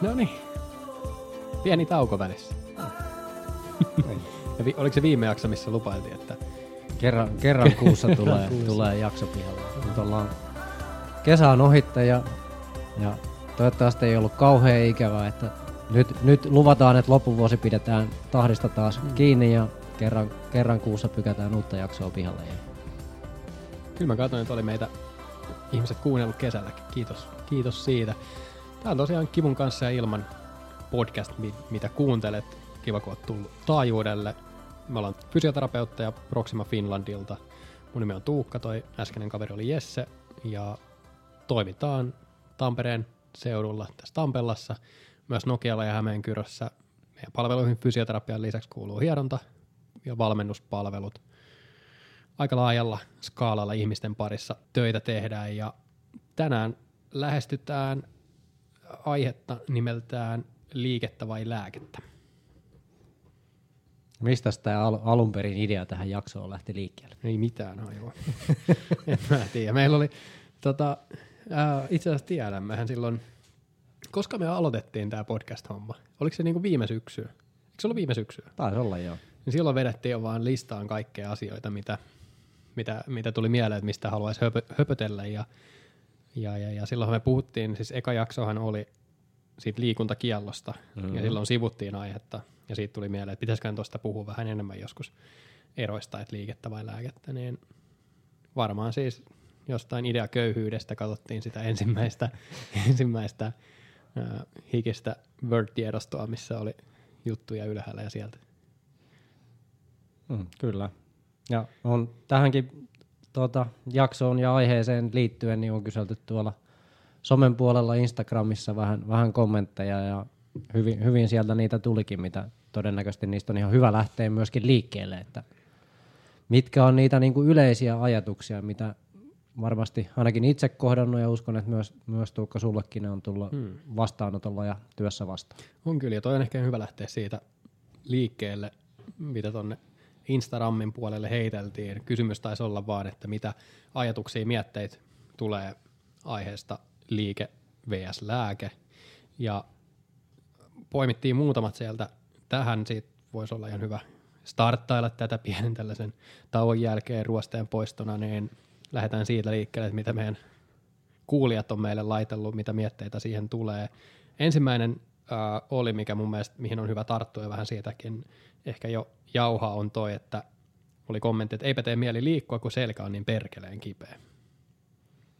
No niin. Pieni tauko välissä. ja vi- oliko se viime jakso, missä lupailtiin, että Kerran, kerran kuussa tulee, tulee jakso pihalle. Nyt ollaan kesä on ohitte ja, ja toivottavasti ei ollut kauhean ikävää, että nyt, nyt luvataan, että loppuvuosi pidetään tahdista taas mm. kiinni ja kerran, kerran kuussa pykätään uutta jaksoa pihalle. Ja kyllä mä katsoin, että oli meitä ihmiset kuunnellut kesälläkin. Kiitos, kiitos siitä. Tämä on tosiaan Kivun kanssa ja ilman podcast, mi- mitä kuuntelet. Kiva, kun oot tullut taajuudelle. Me ollaan fysioterapeutteja Proxima Finlandilta. Mun nimi on Tuukka, toi äskeinen kaveri oli Jesse. Ja toimitaan Tampereen seudulla tässä Tampellassa, myös Nokialla ja Hämeenkyrössä. Meidän palveluihin fysioterapian lisäksi kuuluu hieronta ja valmennuspalvelut. Aika laajalla skaalalla ihmisten parissa töitä tehdään ja tänään lähestytään aihetta nimeltään liikettä vai lääkettä. mistä tämä al- alun perin idea tähän jaksoon lähti liikkeelle? Ei mitään hajua. en mä tiedä. Meillä oli, tota, ää, itse asiassa tiedän, mehän silloin, koska me aloitettiin tämä podcast-homma, oliko se niinku viime syksyä? Eikö se ollut viime syksyä? Taisi olla joo. Niin silloin vedettiin jo vaan listaan kaikkea asioita, mitä, mitä, mitä tuli mieleen, että mistä haluaisi höpö, höpötellä. Ja, ja, ja, ja silloin me puhuttiin, siis eka jaksohan oli siitä liikuntakiellosta, mm-hmm. ja silloin sivuttiin aihetta, ja siitä tuli mieleen, että pitäisikö tuosta puhua vähän enemmän joskus eroista, että liikettä vai lääkettä, niin varmaan siis jostain ideaköyhyydestä katsottiin sitä ensimmäistä, ensimmäistä ää, hikistä Word-tiedostoa, missä oli juttuja ylhäällä ja sieltä. Mm, kyllä. Ja on tähänkin tuota, jaksoon ja aiheeseen liittyen niin on kyselty tuolla somen puolella Instagramissa vähän, vähän kommentteja ja hyvin, hyvin sieltä niitä tulikin, mitä todennäköisesti niistä on ihan hyvä lähteä myöskin liikkeelle, että mitkä on niitä niin kuin yleisiä ajatuksia, mitä varmasti ainakin itse kohdannut ja uskon, että myös, myös Tuukka sullekin ne on tullut hmm. vastaanotolla ja työssä vastaan. On kyllä, ja toi on ehkä hyvä lähteä siitä liikkeelle, mitä tonne Instagramin puolelle heiteltiin. Kysymys taisi olla vaan, että mitä ajatuksia, mietteitä tulee aiheesta liike vs. lääke. Ja poimittiin muutamat sieltä tähän, siitä voisi olla ihan hyvä starttailla tätä pienen tällaisen tauon jälkeen ruosteen poistona, niin lähdetään siitä liikkeelle, että mitä meidän kuulijat on meille laitellut, mitä mietteitä siihen tulee. Ensimmäinen äh, oli, mikä mun mielestä, mihin on hyvä tarttua ja vähän siitäkin ehkä jo jauhaa on toi, että oli kommentti, että eipä tee mieli liikkua, kun selkä on niin perkeleen kipeä.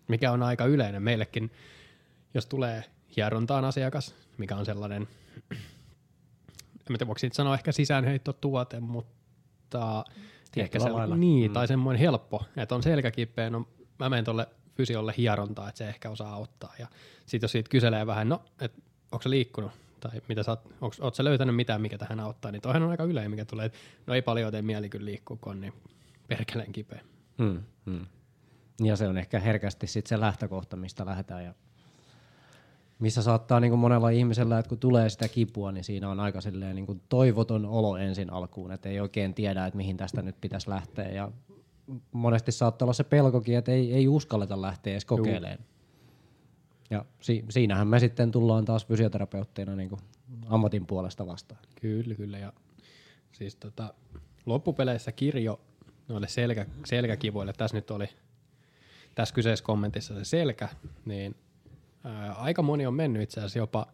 Mikä on aika yleinen meillekin, jos tulee hierontaan asiakas, mikä on sellainen, en tiedä, voiko siitä sanoa ehkä sisäänheittotuote, mutta ehkä se, lailla. niin, mm. tai semmoinen helppo, että on selkä kipeä, no mä menen tuolle fysiolle hierontaa, että se ehkä osaa auttaa. Ja sitten jos siitä kyselee vähän, no, että onko se liikkunut, tai mitä sä oot, onks, oot sä löytänyt mitään, mikä tähän auttaa, niin toihan on aika yleinen, mikä tulee, että no ei paljon tee mieli kyllä liikkua, kun on niin perkeleen kipeä. Hmm, hmm. Ja se on ehkä herkästi sit se lähtökohta, mistä lähdetään ja missä saattaa niin kuin monella ihmisellä, että kun tulee sitä kipua, niin siinä on aika silleen niin kuin toivoton olo ensin alkuun, että ei oikein tiedä, että mihin tästä nyt pitäisi lähteä ja monesti saattaa olla se pelkokin, että ei, ei uskalleta lähteä edes kokeilemaan. Ja si- siinähän me sitten tullaan taas fysioterapeutteina niin kuin ammatin puolesta vastaan. Kyllä, kyllä. Ja siis tota, loppupeleissä kirjo noille selkä, selkäkivoille, tässä nyt oli tässä kyseisessä kommentissa se selkä, niin ää, aika moni on mennyt itse asiassa jopa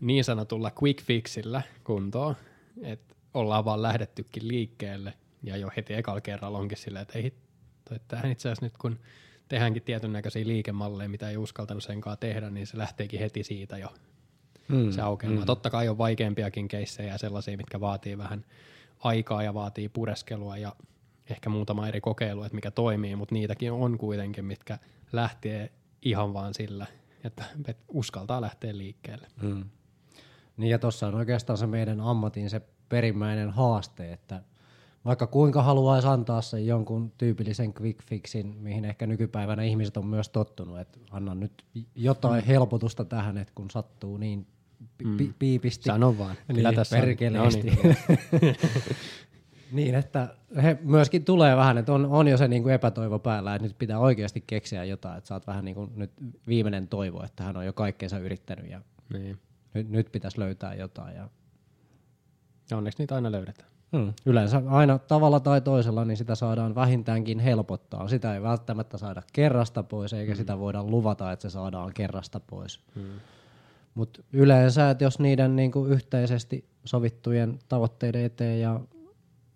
niin sanotulla quick fixillä kuntoon, että ollaan vaan lähdettykin liikkeelle ja jo heti ekalla kerralla onkin silleen, että ei tähän itse asiassa nyt kun tehdäänkin tietyn näköisiä liikemalleja, mitä ei uskaltanut senkaan tehdä, niin se lähteekin heti siitä jo Mm, se aukeamaan. Mm. Totta kai on vaikeampiakin keissejä ja sellaisia, mitkä vaatii vähän aikaa ja vaatii pureskelua ja ehkä muutama eri kokeilu, että mikä toimii, mutta niitäkin on kuitenkin, mitkä lähtee ihan vaan sillä, että että uskaltaa lähteä liikkeelle. Mm. Niin ja tuossa on oikeastaan se meidän ammatin se perimmäinen haaste, että vaikka kuinka haluaisi antaa sen jonkun tyypillisen quick fixin, mihin ehkä nykypäivänä ihmiset on myös tottunut, että anna nyt jotain helpotusta tähän, että kun sattuu niin pi- pi- piipisti. Sano vaan. Kyllä niin, tässä on. perkeleesti. No niin, että he myöskin tulee vähän, että on, on jo se niin kuin epätoivo päällä, että nyt pitää oikeasti keksiä jotain, että saat vähän niin kuin nyt viimeinen toivo, että hän on jo kaikkeensa yrittänyt ja Niin. Nyt, nyt pitäisi löytää jotain. Ja, ja onneksi niitä aina löydetään. Hmm, yleensä aina tavalla tai toisella niin sitä saadaan vähintäänkin helpottaa. Sitä ei välttämättä saada kerrasta pois, eikä hmm. sitä voida luvata, että se saadaan kerrasta pois. Hmm. Mutta yleensä, että jos niiden niinku yhteisesti sovittujen tavoitteiden eteen ja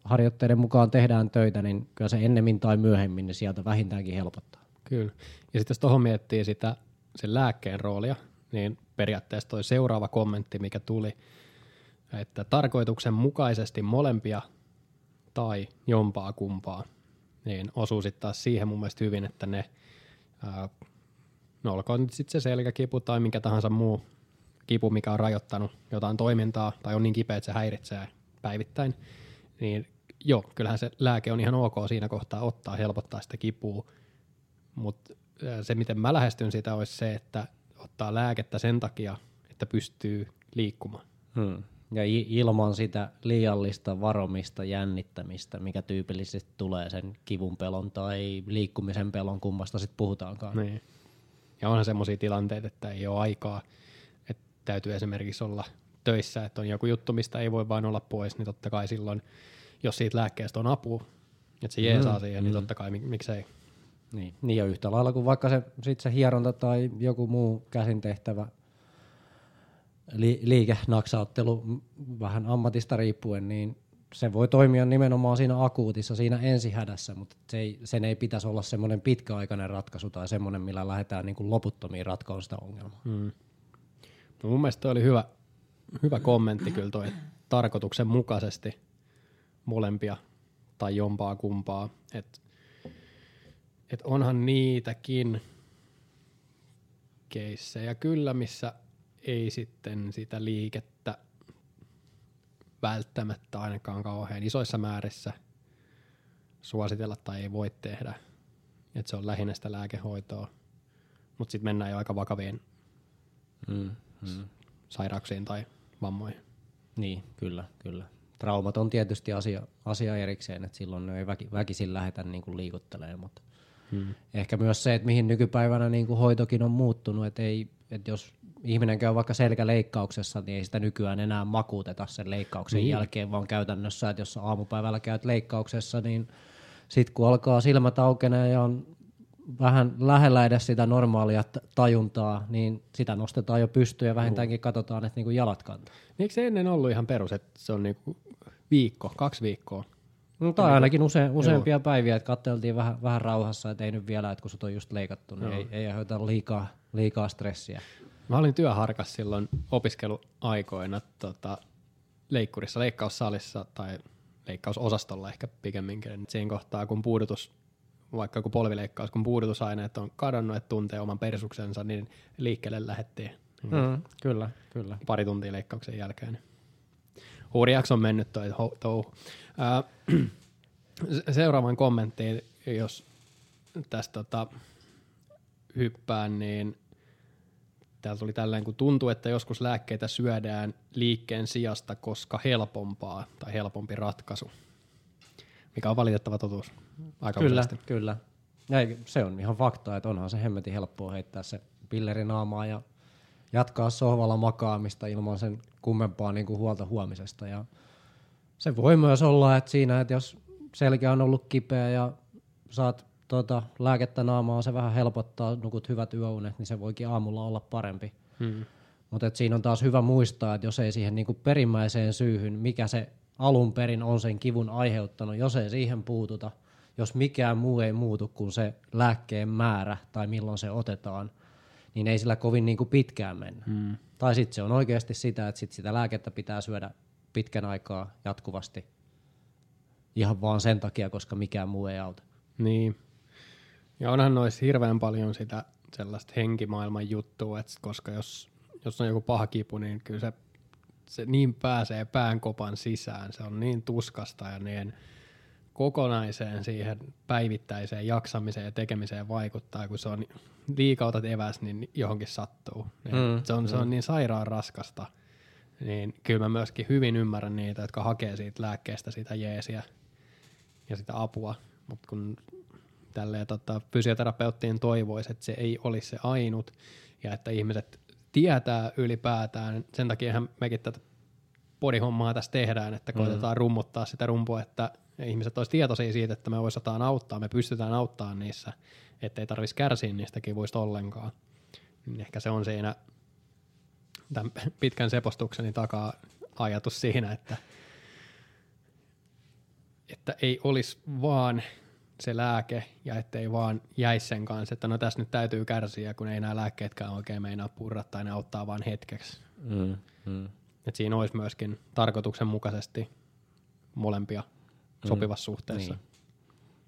harjoitteiden mukaan tehdään töitä, niin kyllä se ennemmin tai myöhemmin niin sieltä vähintäänkin helpottaa. Kyllä. Ja sitten jos tuohon miettii sitä sen lääkkeen roolia, niin periaatteessa toi seuraava kommentti, mikä tuli, että tarkoituksen mukaisesti molempia tai jompaa kumpaa, niin osuu sitten taas siihen mun mielestä hyvin, että ne, ää, no olkoon nyt sitten se selkäkipu tai minkä tahansa muu kipu, mikä on rajoittanut jotain toimintaa tai on niin kipeä, että se häiritsee päivittäin, niin joo, kyllähän se lääke on ihan ok siinä kohtaa ottaa, helpottaa sitä kipua, mutta se, miten mä lähestyn sitä, olisi se, että ottaa lääkettä sen takia, että pystyy liikkumaan. Hmm. Ja ilman sitä liiallista varomista, jännittämistä, mikä tyypillisesti tulee sen kivun pelon tai liikkumisen pelon, kummasta sitten puhutaankaan. Niin. Ja onhan semmoisia tilanteita, että ei ole aikaa, että täytyy esimerkiksi olla töissä, että on joku juttu, mistä ei voi vain olla pois, niin totta kai silloin, jos siitä lääkkeestä on apu, että se jeesaa mm, siihen, niin mm. totta kai miksei. Niin, niin ja yhtä lailla kuin vaikka se, sit se hieronta tai joku muu käsin tehtävä li, liikenaksauttelu vähän ammatista riippuen, niin se voi toimia nimenomaan siinä akuutissa, siinä ensihädässä, mutta se ei, sen ei pitäisi olla semmoinen pitkäaikainen ratkaisu tai semmoinen, millä lähdetään niin kuin loputtomiin ratkoon sitä ongelmaa. Hmm. No mun mielestä oli hyvä, hyvä kommentti kyllä toi tarkoituksenmukaisesti molempia tai jompaa kumpaa, että et onhan niitäkin keissejä kyllä, missä ei sitten sitä liikettä välttämättä ainakaan kauhean isoissa määrissä suositella tai ei voi tehdä. Että se on lähinnä sitä lääkehoitoa. Mutta sitten mennään jo aika vakaviin mm, mm. sairauksiin tai vammoihin. Niin, kyllä, kyllä. Traumat on tietysti asia, asia erikseen, että silloin ne ei väki, väkisin lähdetä niinku liikuttelemaan, mutta Hmm. Ehkä myös se, että mihin nykypäivänä niin kuin hoitokin on muuttunut, että, ei, että jos ihminen käy vaikka selkäleikkauksessa, niin ei sitä nykyään enää makuuteta sen leikkauksen niin. jälkeen, vaan käytännössä, että jos aamupäivällä käyt leikkauksessa, niin sitten kun alkaa silmät aukenee ja on vähän lähellä edes sitä normaalia tajuntaa, niin sitä nostetaan jo pystyyn ja vähintäänkin katsotaan, että niinku jalat kantaa. Eikö se ennen ollut ihan perus, että se on niinku viikko, kaksi viikkoa No, tai ainakin use, useampia Joo. päiviä, että katseltiin vähän, vähän rauhassa, että ei nyt vielä, että kun sut on just leikattu, niin ei, ei aiheuta liikaa, liikaa stressiä. Mä olin työharkas silloin opiskeluaikoina tota, leikkurissa, leikkaussalissa tai leikkausosastolla ehkä pikemminkin. Siinä kohtaa, kun puudutus, vaikka joku polvileikkaus, kun puudutusaineet on kadonnut, että tuntee oman persuksensa, niin liikkeelle lähettiin. Mm, kyllä, kyllä. Pari tuntia leikkauksen jälkeen. Hurjaksi on mennyt toi touhu. seuraavan kommenttiin, jos tästä tota, hyppään, niin täällä tuli tällainen, kun tuntuu, että joskus lääkkeitä syödään liikkeen sijasta, koska helpompaa tai helpompi ratkaisu, mikä on valitettava totuus aika Kyllä, useasti. kyllä. Ei, se on ihan fakta, että onhan se hemmetin helppoa heittää se pilleri naamaa ja jatkaa sohvalla makaamista ilman sen kummempaa niin kuin huolta huomisesta. Ja se voi myös olla, että siinä, että jos selkä on ollut kipeä ja saat tuota, lääkettä naamaa, se vähän helpottaa, nukut hyvät yöunet, niin se voikin aamulla olla parempi. Hmm. Mutta siinä on taas hyvä muistaa, että jos ei siihen niinku perimmäiseen syyhyn, mikä se alun perin on sen kivun aiheuttanut, jos ei siihen puututa, jos mikään muu ei muutu kuin se lääkkeen määrä tai milloin se otetaan, niin ei sillä kovin niinku pitkään mennä. Hmm. Tai sitten se on oikeasti sitä, että sit sitä lääkettä pitää syödä pitkän aikaa jatkuvasti ihan vaan sen takia, koska mikään muu ei auta. Niin. Ja onhan noissa hirveän paljon sitä sellaista henkimaailman juttua, että koska jos, jos on joku paha kipu, niin kyllä se, se niin pääsee päänkopan sisään. Se on niin tuskasta ja niin kokonaiseen siihen päivittäiseen jaksamiseen ja tekemiseen vaikuttaa, kun se on liikautat eväs, niin johonkin sattuu. Mm, se, on, mm. se on mm. niin sairaan raskasta – niin kyllä mä myöskin hyvin ymmärrän niitä, jotka hakee siitä lääkkeestä sitä jeesiä ja sitä apua, mutta kun tälleen tota, fysioterapeuttien toivoisi, että se ei olisi se ainut ja että ihmiset tietää ylipäätään. Sen takia mekin tätä podihommaa tässä tehdään, että koitetaan mm. rummuttaa sitä rumpua, että ihmiset olisivat tietoisia siitä, että me osataan auttaa, me pystytään auttamaan niissä, ettei tarvitsisi kärsiä niistä kivuista ollenkaan. Niin ehkä se on siinä tämän pitkän sepostukseni takaa ajatus siinä, että, että ei olisi vaan se lääke ja ettei vaan jäisi sen kanssa, että no tässä nyt täytyy kärsiä, kun ei nämä lääkkeetkään oikein meinaa purra tai ne auttaa vain hetkeksi. Mm, mm. Et siinä olisi myöskin tarkoituksenmukaisesti molempia mm. sopivassa suhteessa. Niin.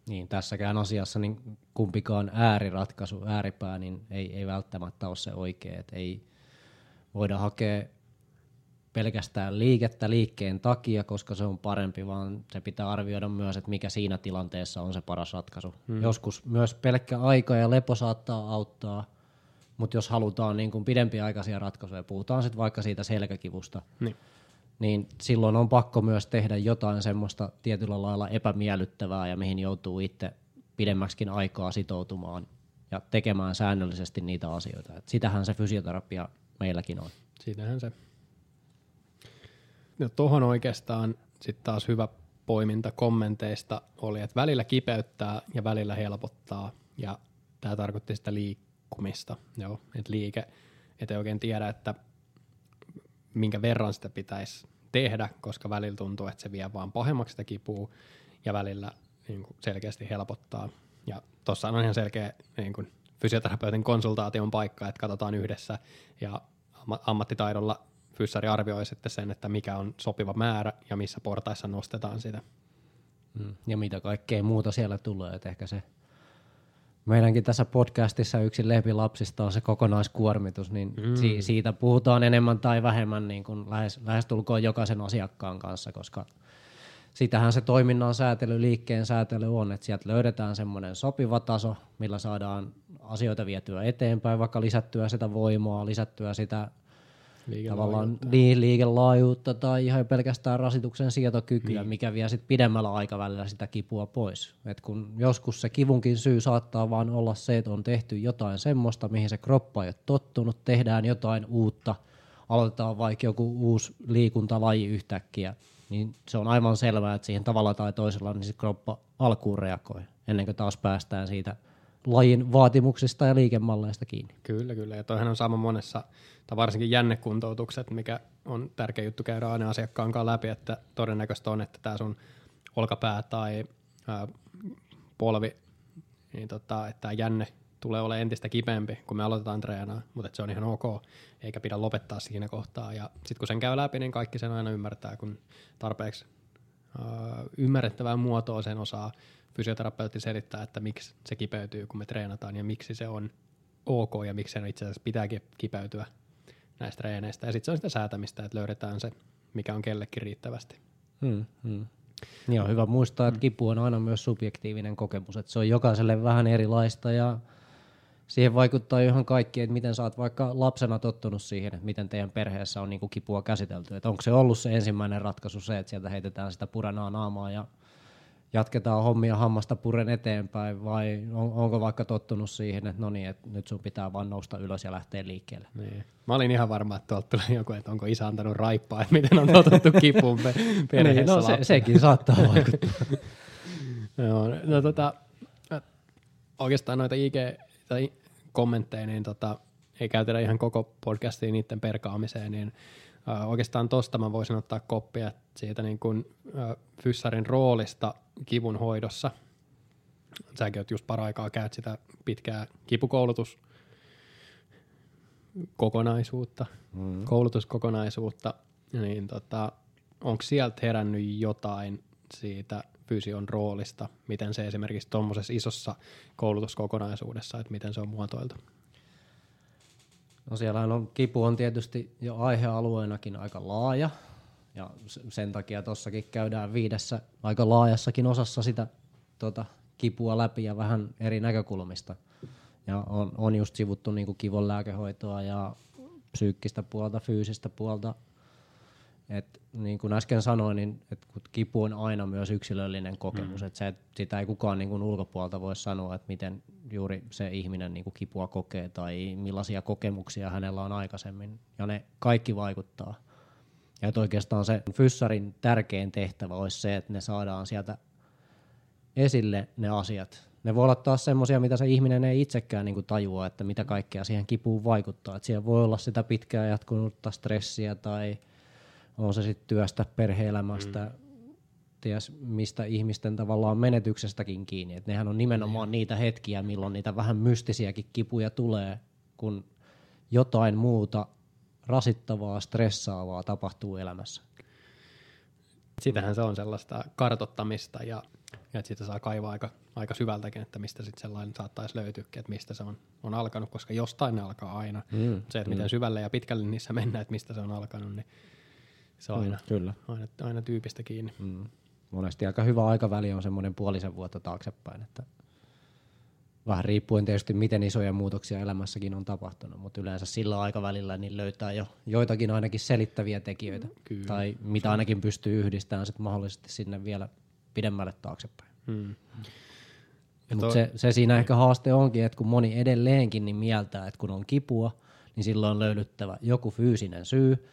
niin, tässäkään asiassa niin kumpikaan ääriratkaisu, ääripää, niin ei, ei välttämättä ole se oikea. Et ei voida hakea pelkästään liikettä liikkeen takia, koska se on parempi, vaan se pitää arvioida myös, että mikä siinä tilanteessa on se paras ratkaisu. Hmm. Joskus myös pelkkä aika ja lepo saattaa auttaa, mutta jos halutaan niin kuin pidempiaikaisia ratkaisuja, puhutaan sitten vaikka siitä selkäkivusta, niin. niin silloin on pakko myös tehdä jotain semmoista tietyllä lailla epämiellyttävää ja mihin joutuu itse pidemmäksikin aikaa sitoutumaan ja tekemään säännöllisesti niitä asioita. Et sitähän se fysioterapia meilläkin on. Siitähän se No tuohon oikeastaan sitten taas hyvä poiminta kommenteista oli, että välillä kipeyttää ja välillä helpottaa ja tämä tarkoitti sitä liikkumista, joo, että liike, ettei oikein tiedä, että minkä verran sitä pitäisi tehdä, koska välillä tuntuu, että se vie vaan pahemmaksi sitä kipua ja välillä niin kuin selkeästi helpottaa. Ja tuossa on ihan selkeä niin kuin fysioterapeutin konsultaation paikka, että katsotaan yhdessä ja ammattitaidolla fyssari arvioi sitten sen, että mikä on sopiva määrä ja missä portaissa nostetaan sitä. Mm. Ja mitä kaikkea muuta siellä tulee, että ehkä se meidänkin tässä podcastissa yksi lapsista on se kokonaiskuormitus, niin mm. si- siitä puhutaan enemmän tai vähemmän niin kuin lähes, lähestulkoon jokaisen asiakkaan kanssa, koska sitähän se toiminnan säätely, liikkeen säätely on, että sieltä löydetään semmoinen sopiva taso, millä saadaan asioita vietyä eteenpäin, vaikka lisättyä sitä voimaa, lisättyä sitä tavallaan niin, liikelaajuutta tai ihan pelkästään rasituksen sietokykyä, niin. mikä vie sit pidemmällä aikavälillä sitä kipua pois. Et kun joskus se kivunkin syy saattaa vaan olla se, että on tehty jotain semmoista, mihin se kroppa ei ole tottunut, tehdään jotain uutta, aloitetaan vaikka joku uusi liikuntalaji yhtäkkiä, niin se on aivan selvää, että siihen tavalla tai toisella niin se kroppa alkuun reagoi, ennen kuin taas päästään siitä lajin vaatimuksista ja liikemalleista kiinni. Kyllä, kyllä. Ja toihan on sama monessa tai varsinkin jännekuntoutukset, mikä on tärkeä juttu käydä aina asiakkaan kanssa läpi, että todennäköistä on, että tämä sun olkapää tai ää, polvi, niin tota, että tämä jänne tulee olemaan entistä kipeämpi, kun me aloitetaan treenaa, mutta se on ihan ok, eikä pidä lopettaa siinä kohtaa. Ja sitten kun sen käy läpi, niin kaikki sen aina ymmärtää, kun tarpeeksi ää, ymmärrettävää muotoa sen osaa fysioterapeutti selittää, että miksi se kipeytyy, kun me treenataan ja miksi se on ok ja miksi se itse asiassa pitääkin kipeytyä näistä treeneistä. Ja sitten se on sitä säätämistä, että löydetään se, mikä on kellekin riittävästi. Hmm, hmm. Niin on hyvä muistaa, että kipu on aina myös subjektiivinen kokemus, että se on jokaiselle vähän erilaista ja siihen vaikuttaa ihan kaikki, että miten sä oot vaikka lapsena tottunut siihen, että miten teidän perheessä on niinku kipua käsitelty. Että onko se ollut se ensimmäinen ratkaisu se, että sieltä heitetään sitä puranaa naamaa ja jatketaan hommia hammasta puren eteenpäin vai on, onko vaikka tottunut siihen, että no niin, että nyt sun pitää vaan nousta ylös ja lähteä liikkeelle. Niin. Mä olin ihan varma, että tuolta tuli joku, että onko isä antanut raippaa, että miten on totuttu kipuun perheessä niin, no, se, sekin saattaa vaikuttaa. Joo, no tota, oikeastaan noita IG- tai kommentteja, niin tota, ei käytetä ihan koko podcastiin niiden perkaamiseen, niin oikeastaan tosta mä voisin ottaa koppia siitä niin kuin, äh, fyssarin roolista kivun hoidossa. Säkin oot just paraikaa käyt sitä pitkää kipukoulutus kokonaisuutta, mm. koulutuskokonaisuutta, niin tota, onko sieltä herännyt jotain siitä fysion roolista, miten se esimerkiksi tuommoisessa isossa koulutuskokonaisuudessa, että miten se on muotoiltu? No siellä on, kipu on tietysti jo aihealueenakin aika laaja, ja sen takia tuossakin käydään viidessä aika laajassakin osassa sitä tota, kipua läpi ja vähän eri näkökulmista. Ja on, on just sivuttu niin kivon lääkehoitoa ja psyykkistä puolta, fyysistä puolta. Et, niin kuin äsken sanoin, niin et, kipu on aina myös yksilöllinen kokemus. Mm. Et se, et sitä ei kukaan niin kuin ulkopuolelta voi sanoa, että miten juuri se ihminen niin kuin kipua kokee tai millaisia kokemuksia hänellä on aikaisemmin. Ja ne kaikki vaikuttaa. Ja että oikeastaan se fyssarin tärkein tehtävä olisi se, että ne saadaan sieltä esille ne asiat. Ne voi olla taas semmoisia, mitä se ihminen ei itsekään niin kuin tajua, että mitä kaikkea siihen kipuun vaikuttaa. Että siellä voi olla sitä pitkään jatkunutta stressiä tai on se sitten työstä, perheelämästä, mm ties mistä ihmisten tavallaan menetyksestäkin kiinni. Et nehän on nimenomaan niin. niitä hetkiä, milloin niitä vähän mystisiäkin kipuja tulee, kun jotain muuta rasittavaa, stressaavaa tapahtuu elämässä. Sitähän se on sellaista kartottamista ja, ja että sitä saa kaivaa aika, aika syvältäkin, että mistä sitten sellainen saattaisi löytyä, että mistä se on, on alkanut, koska jostain ne alkaa aina. Mm, se, että mm. miten syvälle ja pitkälle niissä mennään, että mistä se on alkanut, niin se on mm, aina, kyllä. aina, aina tyypistä kiinni. Mm monesti aika hyvä aikaväli on semmoinen puolisen vuotta taaksepäin, että vähän riippuen tietysti miten isoja muutoksia elämässäkin on tapahtunut, mutta yleensä sillä aikavälillä niin löytää jo joitakin ainakin selittäviä tekijöitä, Kyllä. tai mitä ainakin pystyy yhdistämään sitten mahdollisesti sinne vielä pidemmälle taaksepäin. Hmm. Mutta se, se siinä ehkä haaste onkin, että kun moni edelleenkin niin mieltää, että kun on kipua, niin silloin on löydyttävä joku fyysinen syy.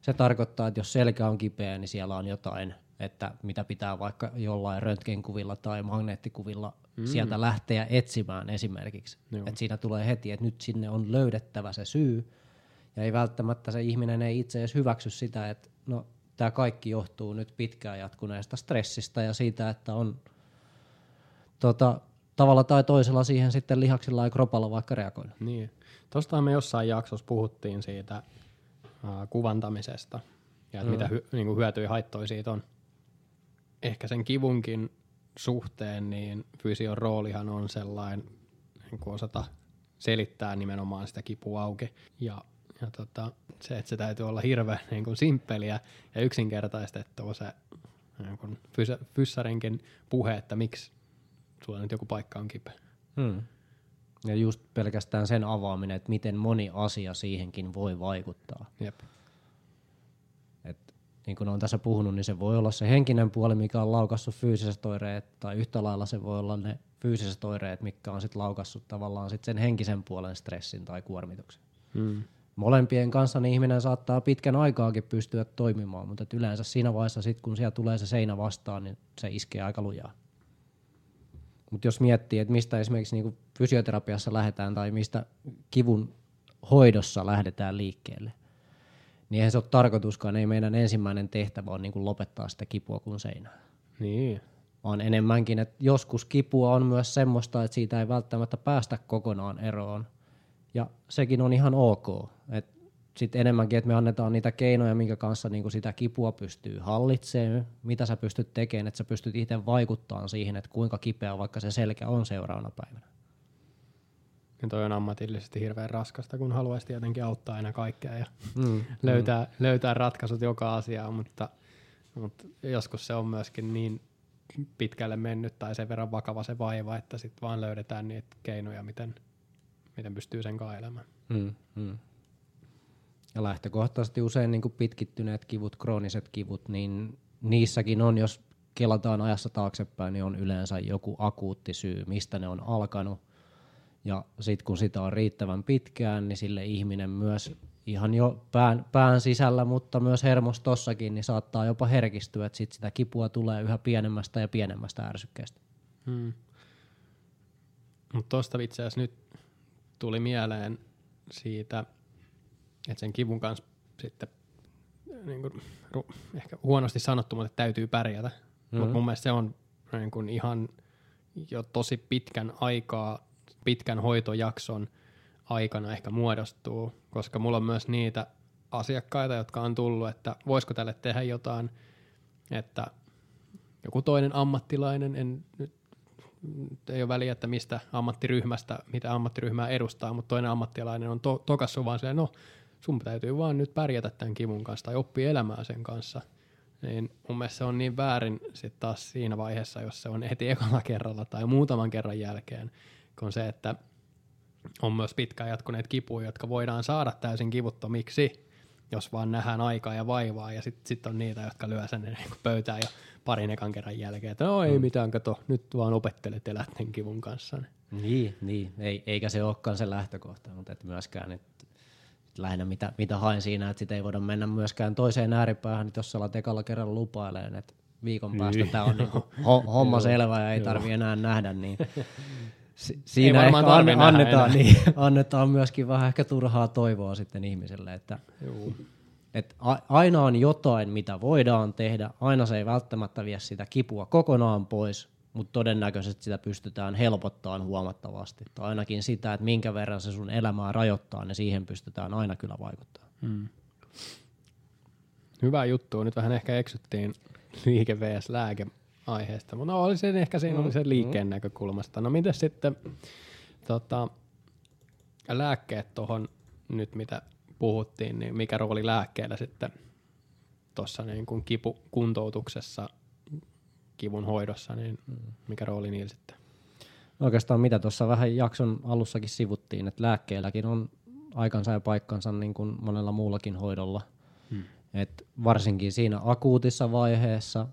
Se tarkoittaa, että jos selkä on kipeä, niin siellä on jotain että mitä pitää vaikka jollain röntgenkuvilla tai magneettikuvilla mm. sieltä lähteä etsimään esimerkiksi. Että siinä tulee heti, että nyt sinne on löydettävä se syy, ja ei välttämättä se ihminen ei itse edes hyväksy sitä, että no tämä kaikki johtuu nyt pitkään jatkuneesta stressistä ja siitä, että on tota, tavalla tai toisella siihen sitten lihaksilla ja kropalla vaikka reagoinut. Niin. Tuosta me jossain jaksossa puhuttiin siitä uh, kuvantamisesta ja mm. mitä hy, niin hyötyjä haittoja siitä on ehkä sen kivunkin suhteen, niin fysion roolihan on sellainen, niin kuin osata selittää nimenomaan sitä kipua auki. Ja, ja tota, se, että se täytyy olla hirveän niin kuin simppeliä ja yksinkertaistettua se niin kuin fys- fyssarinkin puhe, että miksi sulla nyt joku paikka on kipeä. Hmm. Ja just pelkästään sen avaaminen, että miten moni asia siihenkin voi vaikuttaa. Jep niin kuin on tässä puhunut, niin se voi olla se henkinen puoli, mikä on laukassut fyysiset oireet, tai yhtä lailla se voi olla ne fyysiset oireet, mikä on sitten laukassut tavallaan sit sen henkisen puolen stressin tai kuormituksen. Hmm. Molempien kanssa niin ihminen saattaa pitkän aikaakin pystyä toimimaan, mutta yleensä siinä vaiheessa, sit, kun siellä tulee se seinä vastaan, niin se iskee aika lujaa. Mutta jos miettii, että mistä esimerkiksi niinku fysioterapiassa lähdetään tai mistä kivun hoidossa lähdetään liikkeelle – niin eihän se ole tarkoituskaan, ei meidän ensimmäinen tehtävä on niin kuin lopettaa sitä kipua kuin seinään. Niin. Vaan enemmänkin, että joskus kipua on myös semmoista, että siitä ei välttämättä päästä kokonaan eroon. Ja sekin on ihan ok. Sitten enemmänkin, että me annetaan niitä keinoja, minkä kanssa niin sitä kipua pystyy hallitsemaan, mitä sä pystyt tekemään, että sä pystyt itse vaikuttamaan siihen, että kuinka kipeä vaikka se selkä on seuraavana päivänä. Ja toi on ammatillisesti hirveän raskasta, kun haluaisi tietenkin auttaa aina kaikkea ja mm, löytää, mm. löytää ratkaisut joka asiaan, mutta, mutta joskus se on myöskin niin pitkälle mennyt tai sen verran vakava se vaiva, että sitten vaan löydetään niitä keinoja, miten, miten pystyy sen elämään. Mm, mm. Ja lähtökohtaisesti usein niin kuin pitkittyneet kivut, krooniset kivut, niin niissäkin on, jos kelataan ajassa taaksepäin, niin on yleensä joku akuutti syy, mistä ne on alkanut – ja sitten kun sitä on riittävän pitkään, niin sille ihminen myös ihan jo pään, pään sisällä, mutta myös hermostossakin, niin saattaa jopa herkistyä, että sit sitä kipua tulee yhä pienemmästä ja pienemmästä ärsykkeestä. Hmm. Mutta tuosta itse asiassa nyt tuli mieleen siitä, että sen kivun kanssa sitten niin kuin, ehkä huonosti sanottu, mutta täytyy pärjätä. Mm-hmm. Mutta mun mielestä se on niin kuin ihan jo tosi pitkän aikaa pitkän hoitojakson aikana ehkä muodostuu, koska mulla on myös niitä asiakkaita, jotka on tullut, että voisiko tälle tehdä jotain, että joku toinen ammattilainen, en nyt ei ole väliä, että mistä ammattiryhmästä, mitä ammattiryhmää edustaa, mutta toinen ammattilainen on to- tokassu vaan silleen, no sun täytyy vaan nyt pärjätä tämän kivun kanssa tai oppia elämää sen kanssa. Niin mun mielestä se on niin väärin sitten taas siinä vaiheessa, jos se on heti ekalla kerralla tai muutaman kerran jälkeen, kun se, että on myös pitkään jatkuneet kipuja, jotka voidaan saada täysin kivuttomiksi, jos vaan nähdään aikaa ja vaivaa, ja sitten sit on niitä, jotka lyö sen niin pöytään jo parin ekan kerran jälkeen, että no ei mm. mitään, kato, nyt vaan opettelet elät sen kivun kanssa. Niin, niin. Ei, eikä se olekaan se lähtökohta, mutta et myöskään, että lähinnä mitä, mitä hain siinä, että sitä ei voida mennä myöskään toiseen ääripäähän, että jos sä alat ekalla kerralla lupailemaan, että viikon niin. päästä tämä on niinku homma selvä ja ei tarvi enää nähdä, niin si- siinä ehkä an- annetaan, niin, annetaan myöskin vähän ehkä turhaa toivoa sitten ihmiselle, että Juu. Et a- aina on jotain, mitä voidaan tehdä, aina se ei välttämättä vie sitä kipua kokonaan pois, mutta todennäköisesti sitä pystytään helpottamaan huomattavasti. Tai ainakin sitä, että minkä verran se sun elämää rajoittaa, niin siihen pystytään aina kyllä vaikuttaa. Hmm. Hyvä juttu. Nyt vähän ehkä eksyttiin liike vs. lääke aiheesta, mutta no, oli se, ehkä siinä oli se mm. liikkeen mm. näkökulmasta. No miten sitten tota, lääkkeet tuohon nyt, mitä puhuttiin, niin mikä rooli lääkkeellä sitten tuossa niin kuin kipukuntoutuksessa kivun hoidossa, niin mm. mikä rooli niillä sitten? Oikeastaan mitä tuossa vähän jakson alussakin sivuttiin, että lääkkeelläkin on aikansa ja paikkansa niin kuin monella muullakin hoidolla. Hmm. Et varsinkin siinä akuutissa vaiheessa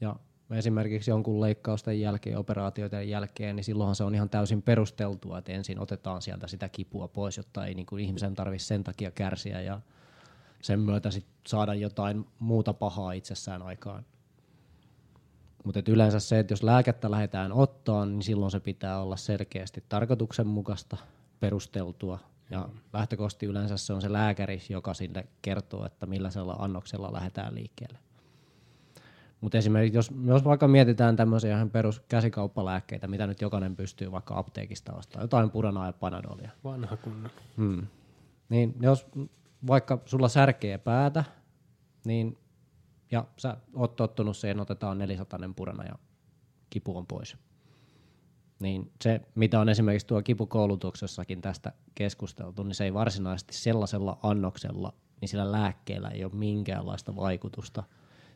ja esimerkiksi jonkun leikkausten jälkeen, operaatioiden jälkeen, niin silloinhan se on ihan täysin perusteltua, että ensin otetaan sieltä sitä kipua pois, jotta ei niin kuin ihmisen tarvitse sen takia kärsiä ja sen myötä sit saada jotain muuta pahaa itsessään aikaan. Mutta yleensä se, että jos lääkettä lähdetään ottaa, niin silloin se pitää olla selkeästi tarkoituksenmukaista, perusteltua. Ja mm. lähtökohtaisesti yleensä se on se lääkäri, joka sille kertoo, että millaisella annoksella lähdetään liikkeelle. Mutta esimerkiksi jos, jos vaikka mietitään tämmöisiä ihan perus käsikauppalääkkeitä, mitä nyt jokainen pystyy vaikka apteekista ostamaan, jotain puranaa ja panadolia. Vanha kunnon. Hmm. Niin jos vaikka sulla särkee päätä, niin ja sä oot tottunut siihen, otetaan 400 purana ja kipu on pois. Niin se, mitä on esimerkiksi tuo kipukoulutuksessakin tästä keskusteltu, niin se ei varsinaisesti sellaisella annoksella, niin sillä lääkkeellä ei ole minkäänlaista vaikutusta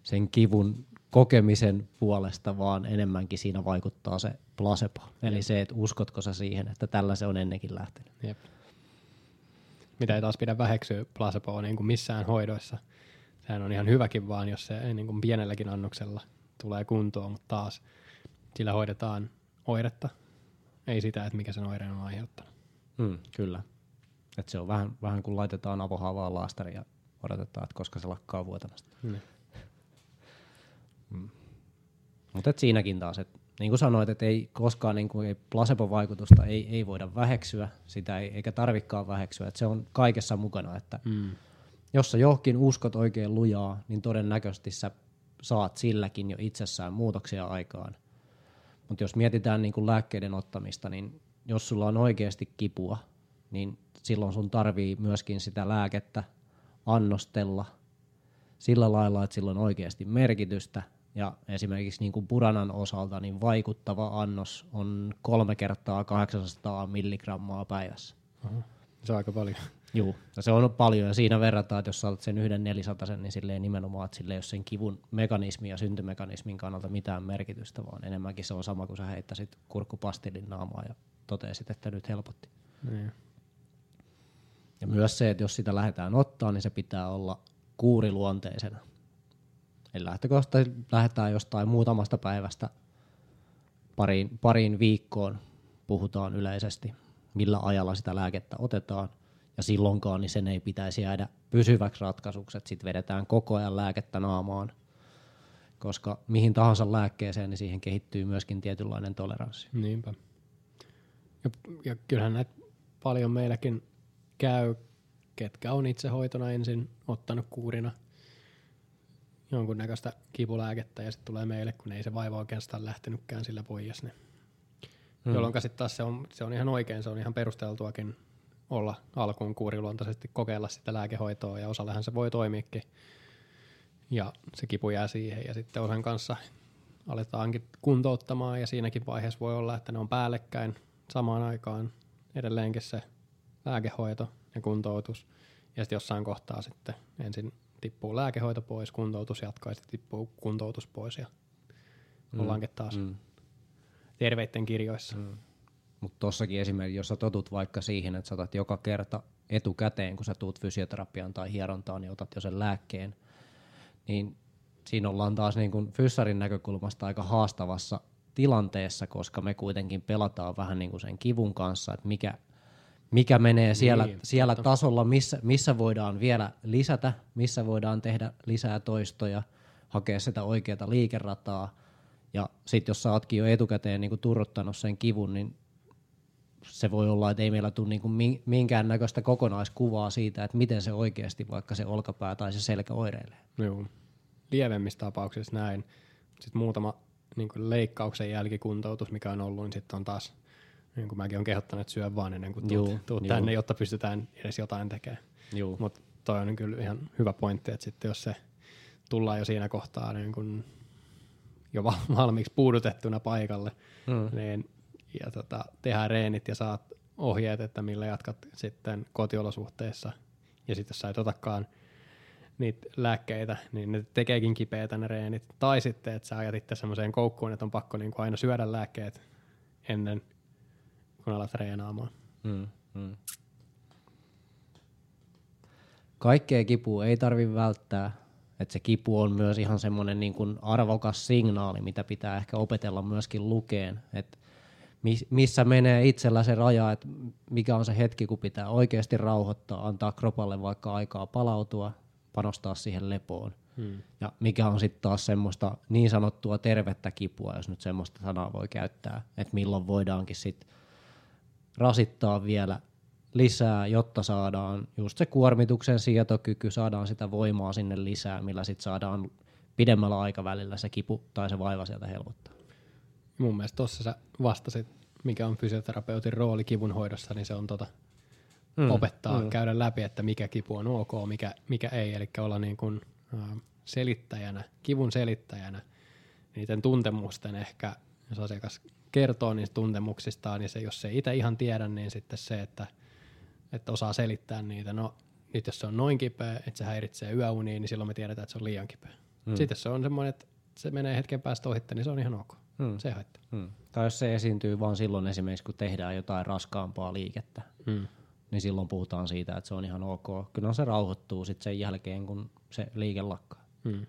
sen kivun kokemisen puolesta, vaan enemmänkin siinä vaikuttaa se placebo. Eli se, että uskotko sä siihen, että tällä se on ennenkin lähtenyt. Jep. Mitä ei taas pidä väheksyä placeboa niin kuin missään hoidoissa – sehän on ihan hyväkin vaan, jos se niin kuin pienelläkin annoksella tulee kuntoon, mutta taas sillä hoidetaan oiretta, ei sitä, että mikä sen oireen on aiheuttanut. Mm, kyllä. Et se on vähän, vähän kuin laitetaan avohaavaan laastari ja odotetaan, että koska se lakkaa vuotamasta. Mm. Mm. Mutta siinäkin taas, että niin kuin sanoit, että ei koskaan niin kuin, ei placebo-vaikutusta ei, ei voida väheksyä, sitä ei, eikä tarvikaan väheksyä, että se on kaikessa mukana, että mm jos sä johonkin uskot oikein lujaa, niin todennäköisesti sä saat silläkin jo itsessään muutoksia aikaan. Mutta jos mietitään niin kuin lääkkeiden ottamista, niin jos sulla on oikeasti kipua, niin silloin sun tarvii myöskin sitä lääkettä annostella sillä lailla, että sillä on oikeasti merkitystä. Ja esimerkiksi niin kuin puranan osalta niin vaikuttava annos on kolme kertaa 800 milligrammaa päivässä. Aha. Se on aika paljon. Joo, ja se on paljon ja siinä verrataan, että jos sä sen yhden 400, niin silleen nimenomaan, että sille ei ole sen kivun mekanismi ja syntymekanismin kannalta mitään merkitystä, vaan enemmänkin se on sama kuin sä heittäisit kurkkupastillin naamaa ja totesit, että nyt helpotti. Niin. Ja myös se, että jos sitä lähdetään ottaa, niin se pitää olla kuuriluonteisena. Eli lähtökohtaisesti lähdetään jostain muutamasta päivästä pariin, pariin viikkoon, puhutaan yleisesti, millä ajalla sitä lääkettä otetaan – ja silloinkaan niin sen ei pitäisi jäädä pysyväksi ratkaisuksi, että sitten vedetään koko ajan lääkettä naamaan, koska mihin tahansa lääkkeeseen, niin siihen kehittyy myöskin tietynlainen toleranssi. Niinpä. Ja, ja kyllähän näitä paljon meilläkin käy, ketkä on itse hoitona ensin ottanut kuurina jonkunnäköistä kipulääkettä ja sitten tulee meille, kun ei se vaiva oikeastaan lähtenytkään sillä pois. Niin. Hmm. Jolloin sitten taas se on, se on ihan oikein, se on ihan perusteltuakin olla alkuun kuuriluontaisesti kokeilla sitä lääkehoitoa ja osallehan se voi toimiakin. Ja se kipu jää siihen ja sitten osan kanssa aletaankin kuntouttamaan ja siinäkin vaiheessa voi olla, että ne on päällekkäin samaan aikaan edelleenkin se lääkehoito ja kuntoutus. Ja sitten jossain kohtaa sitten ensin tippuu lääkehoito pois, kuntoutus jatkaa ja sitten tippuu kuntoutus pois ja mm. ollaankin taas mm. terveiden kirjoissa. Mm. Mutta tossakin esimerkiksi, jos sä totut vaikka siihen, että sä otat joka kerta etukäteen, kun sä tuut fysioterapiaan tai hierontaan, niin otat jo sen lääkkeen, niin siinä ollaan taas niin kuin fyssarin näkökulmasta aika haastavassa tilanteessa, koska me kuitenkin pelataan vähän niin kuin sen kivun kanssa, että mikä, mikä menee siellä, Niin, siellä tasolla, missä, missä voidaan vielä lisätä, missä voidaan tehdä lisää toistoja, hakea sitä oikeaa liikerataa. Ja sitten jos sä ootkin jo etukäteen niin turruttanut sen kivun, niin se voi olla, että ei meillä tule niin minkäännäköistä kokonaiskuvaa siitä, että miten se oikeasti vaikka se olkapää tai se selkä oireilee. Joo. Lievemmissä tapauksissa näin. Sitten muutama niin leikkauksen jälkikuntoutus, mikä on ollut, niin sitten on taas, niin kuin mäkin olen kehottanut, että syö vaan ennen kuin tuut, Juu, tuut juu. tänne, jotta pystytään edes jotain tekemään. Joo. Mutta toi on kyllä ihan hyvä pointti, että sitten jos se tullaan jo siinä kohtaa niin kun jo val- valmiiksi puudutettuna paikalle, Mm. niin, ja tota, tehdään reenit ja saat ohjeet, että millä jatkat sitten kotiolosuhteissa. Ja sitten jos sä et otakaan niitä lääkkeitä, niin ne tekeekin kipeätä ne reenit. Tai sitten, että sä ajat itse semmoiseen koukkuun, että on pakko niin aina syödä lääkkeet ennen kun alat treenaamaan. Mm, mm. Kaikkea kipua ei tarvi välttää. Et se kipu on myös ihan semmoinen niin kuin arvokas signaali, mitä pitää ehkä opetella myöskin lukeen. Et mis- missä menee itsellä se raja, että mikä on se hetki, kun pitää oikeasti rauhoittaa, antaa kropalle vaikka aikaa palautua, panostaa siihen lepoon. Hmm. Ja mikä on sitten taas semmoista niin sanottua tervettä kipua, jos nyt semmoista sanaa voi käyttää, että milloin voidaankin sitten rasittaa vielä lisää, jotta saadaan just se kuormituksen sietokyky, saadaan sitä voimaa sinne lisää, millä sitten saadaan pidemmällä aikavälillä se kipu tai se vaiva sieltä helpottaa. Mun mielestä tuossa sä vastasit, mikä on fysioterapeutin rooli kivun hoidossa, niin se on tota, mm, opettaa, mm. käydä läpi, että mikä kipu on ok, mikä, mikä ei, eli olla niin kuin, äh, selittäjänä, kivun selittäjänä, niiden tuntemusten ehkä, jos asiakas kertoo niistä tuntemuksistaan, niin se, jos se itse ihan tiedä, niin sitten se, että, että osaa selittää niitä. No nyt jos se on noin kipeä, että se häiritsee yöuniin, niin silloin me tiedetään, että se on liian kipeä. Mm. Sitten jos se on semmoinen, että se menee hetken päästä ohitte, niin se on ihan ok. Mm. Se haittaa. Hmm. Tai jos se esiintyy vaan silloin esimerkiksi, kun tehdään jotain raskaampaa liikettä, Mm. niin silloin puhutaan siitä, että se on ihan ok. Kyllä se rauhoittuu sitten sen jälkeen, kun se liike lakkaa. Mm.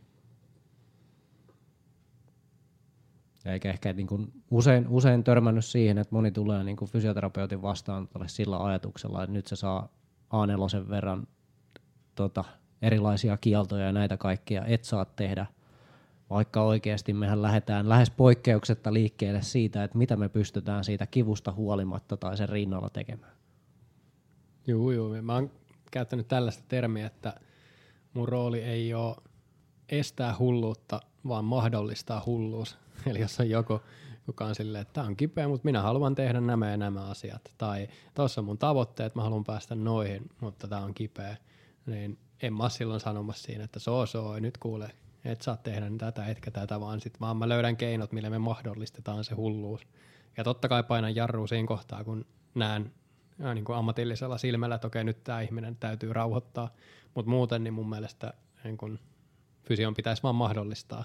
Eikä ehkä niin kuin usein, usein törmännyt siihen, että moni tulee niin kuin fysioterapeutin vastaan sillä ajatuksella, että nyt se saa A4 verran tota, erilaisia kieltoja ja näitä kaikkia et saa tehdä, vaikka oikeasti mehän lähdetään lähes poikkeuksetta liikkeelle siitä, että mitä me pystytään siitä kivusta huolimatta tai sen rinnalla tekemään. Joo, joo. Mä oon käyttänyt tällaista termiä, että mun rooli ei ole estää hulluutta, vaan mahdollistaa hulluus. Eli jos on joku, joka on silleen, että tämä on kipeä, mutta minä haluan tehdä nämä ja nämä asiat. Tai tuossa on mun tavoitteet, mä haluan päästä noihin, mutta tämä on kipeä. Niin en mä silloin sanomassa siinä, että soo soo, nyt kuule, et saa tehdä tätä etkä tätä, vaan sit vaan mä löydän keinot, millä me mahdollistetaan se hulluus. Ja totta kai painan jarrua siinä kohtaa, kun näen niin kuin ammatillisella silmällä, että okei, nyt tämä ihminen täytyy rauhoittaa, mutta muuten niin mun mielestä niin kuin fysion pitäisi vaan mahdollistaa.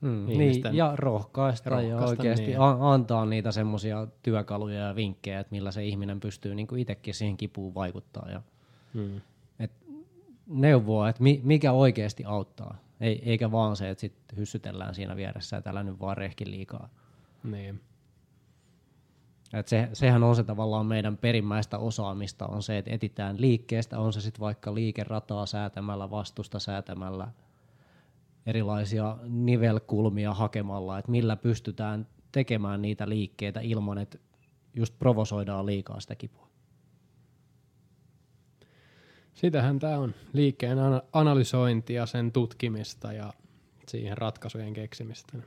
Mm, niin, ja rohkaista, ja rohkaista, oikeasti niin. a- antaa niitä semmoisia työkaluja ja vinkkejä, että millä se ihminen pystyy niin itsekin siihen kipuun vaikuttaa ja Hmm. et neuvoa, että mi, mikä oikeasti auttaa. Ei, eikä vaan se, että sit hyssytellään siinä vieressä, että älä nyt vaan rehki liikaa. Niin. Et se, sehän on se tavallaan meidän perimmäistä osaamista, on se, että etitään liikkeestä, on se sitten vaikka liikerataa säätämällä, vastusta säätämällä, erilaisia nivelkulmia hakemalla, että millä pystytään tekemään niitä liikkeitä ilman, että just provosoidaan liikaa sitä kipua. Sitähän tämä on liikkeen ana- analysointia, sen tutkimista ja siihen ratkaisujen keksimistä.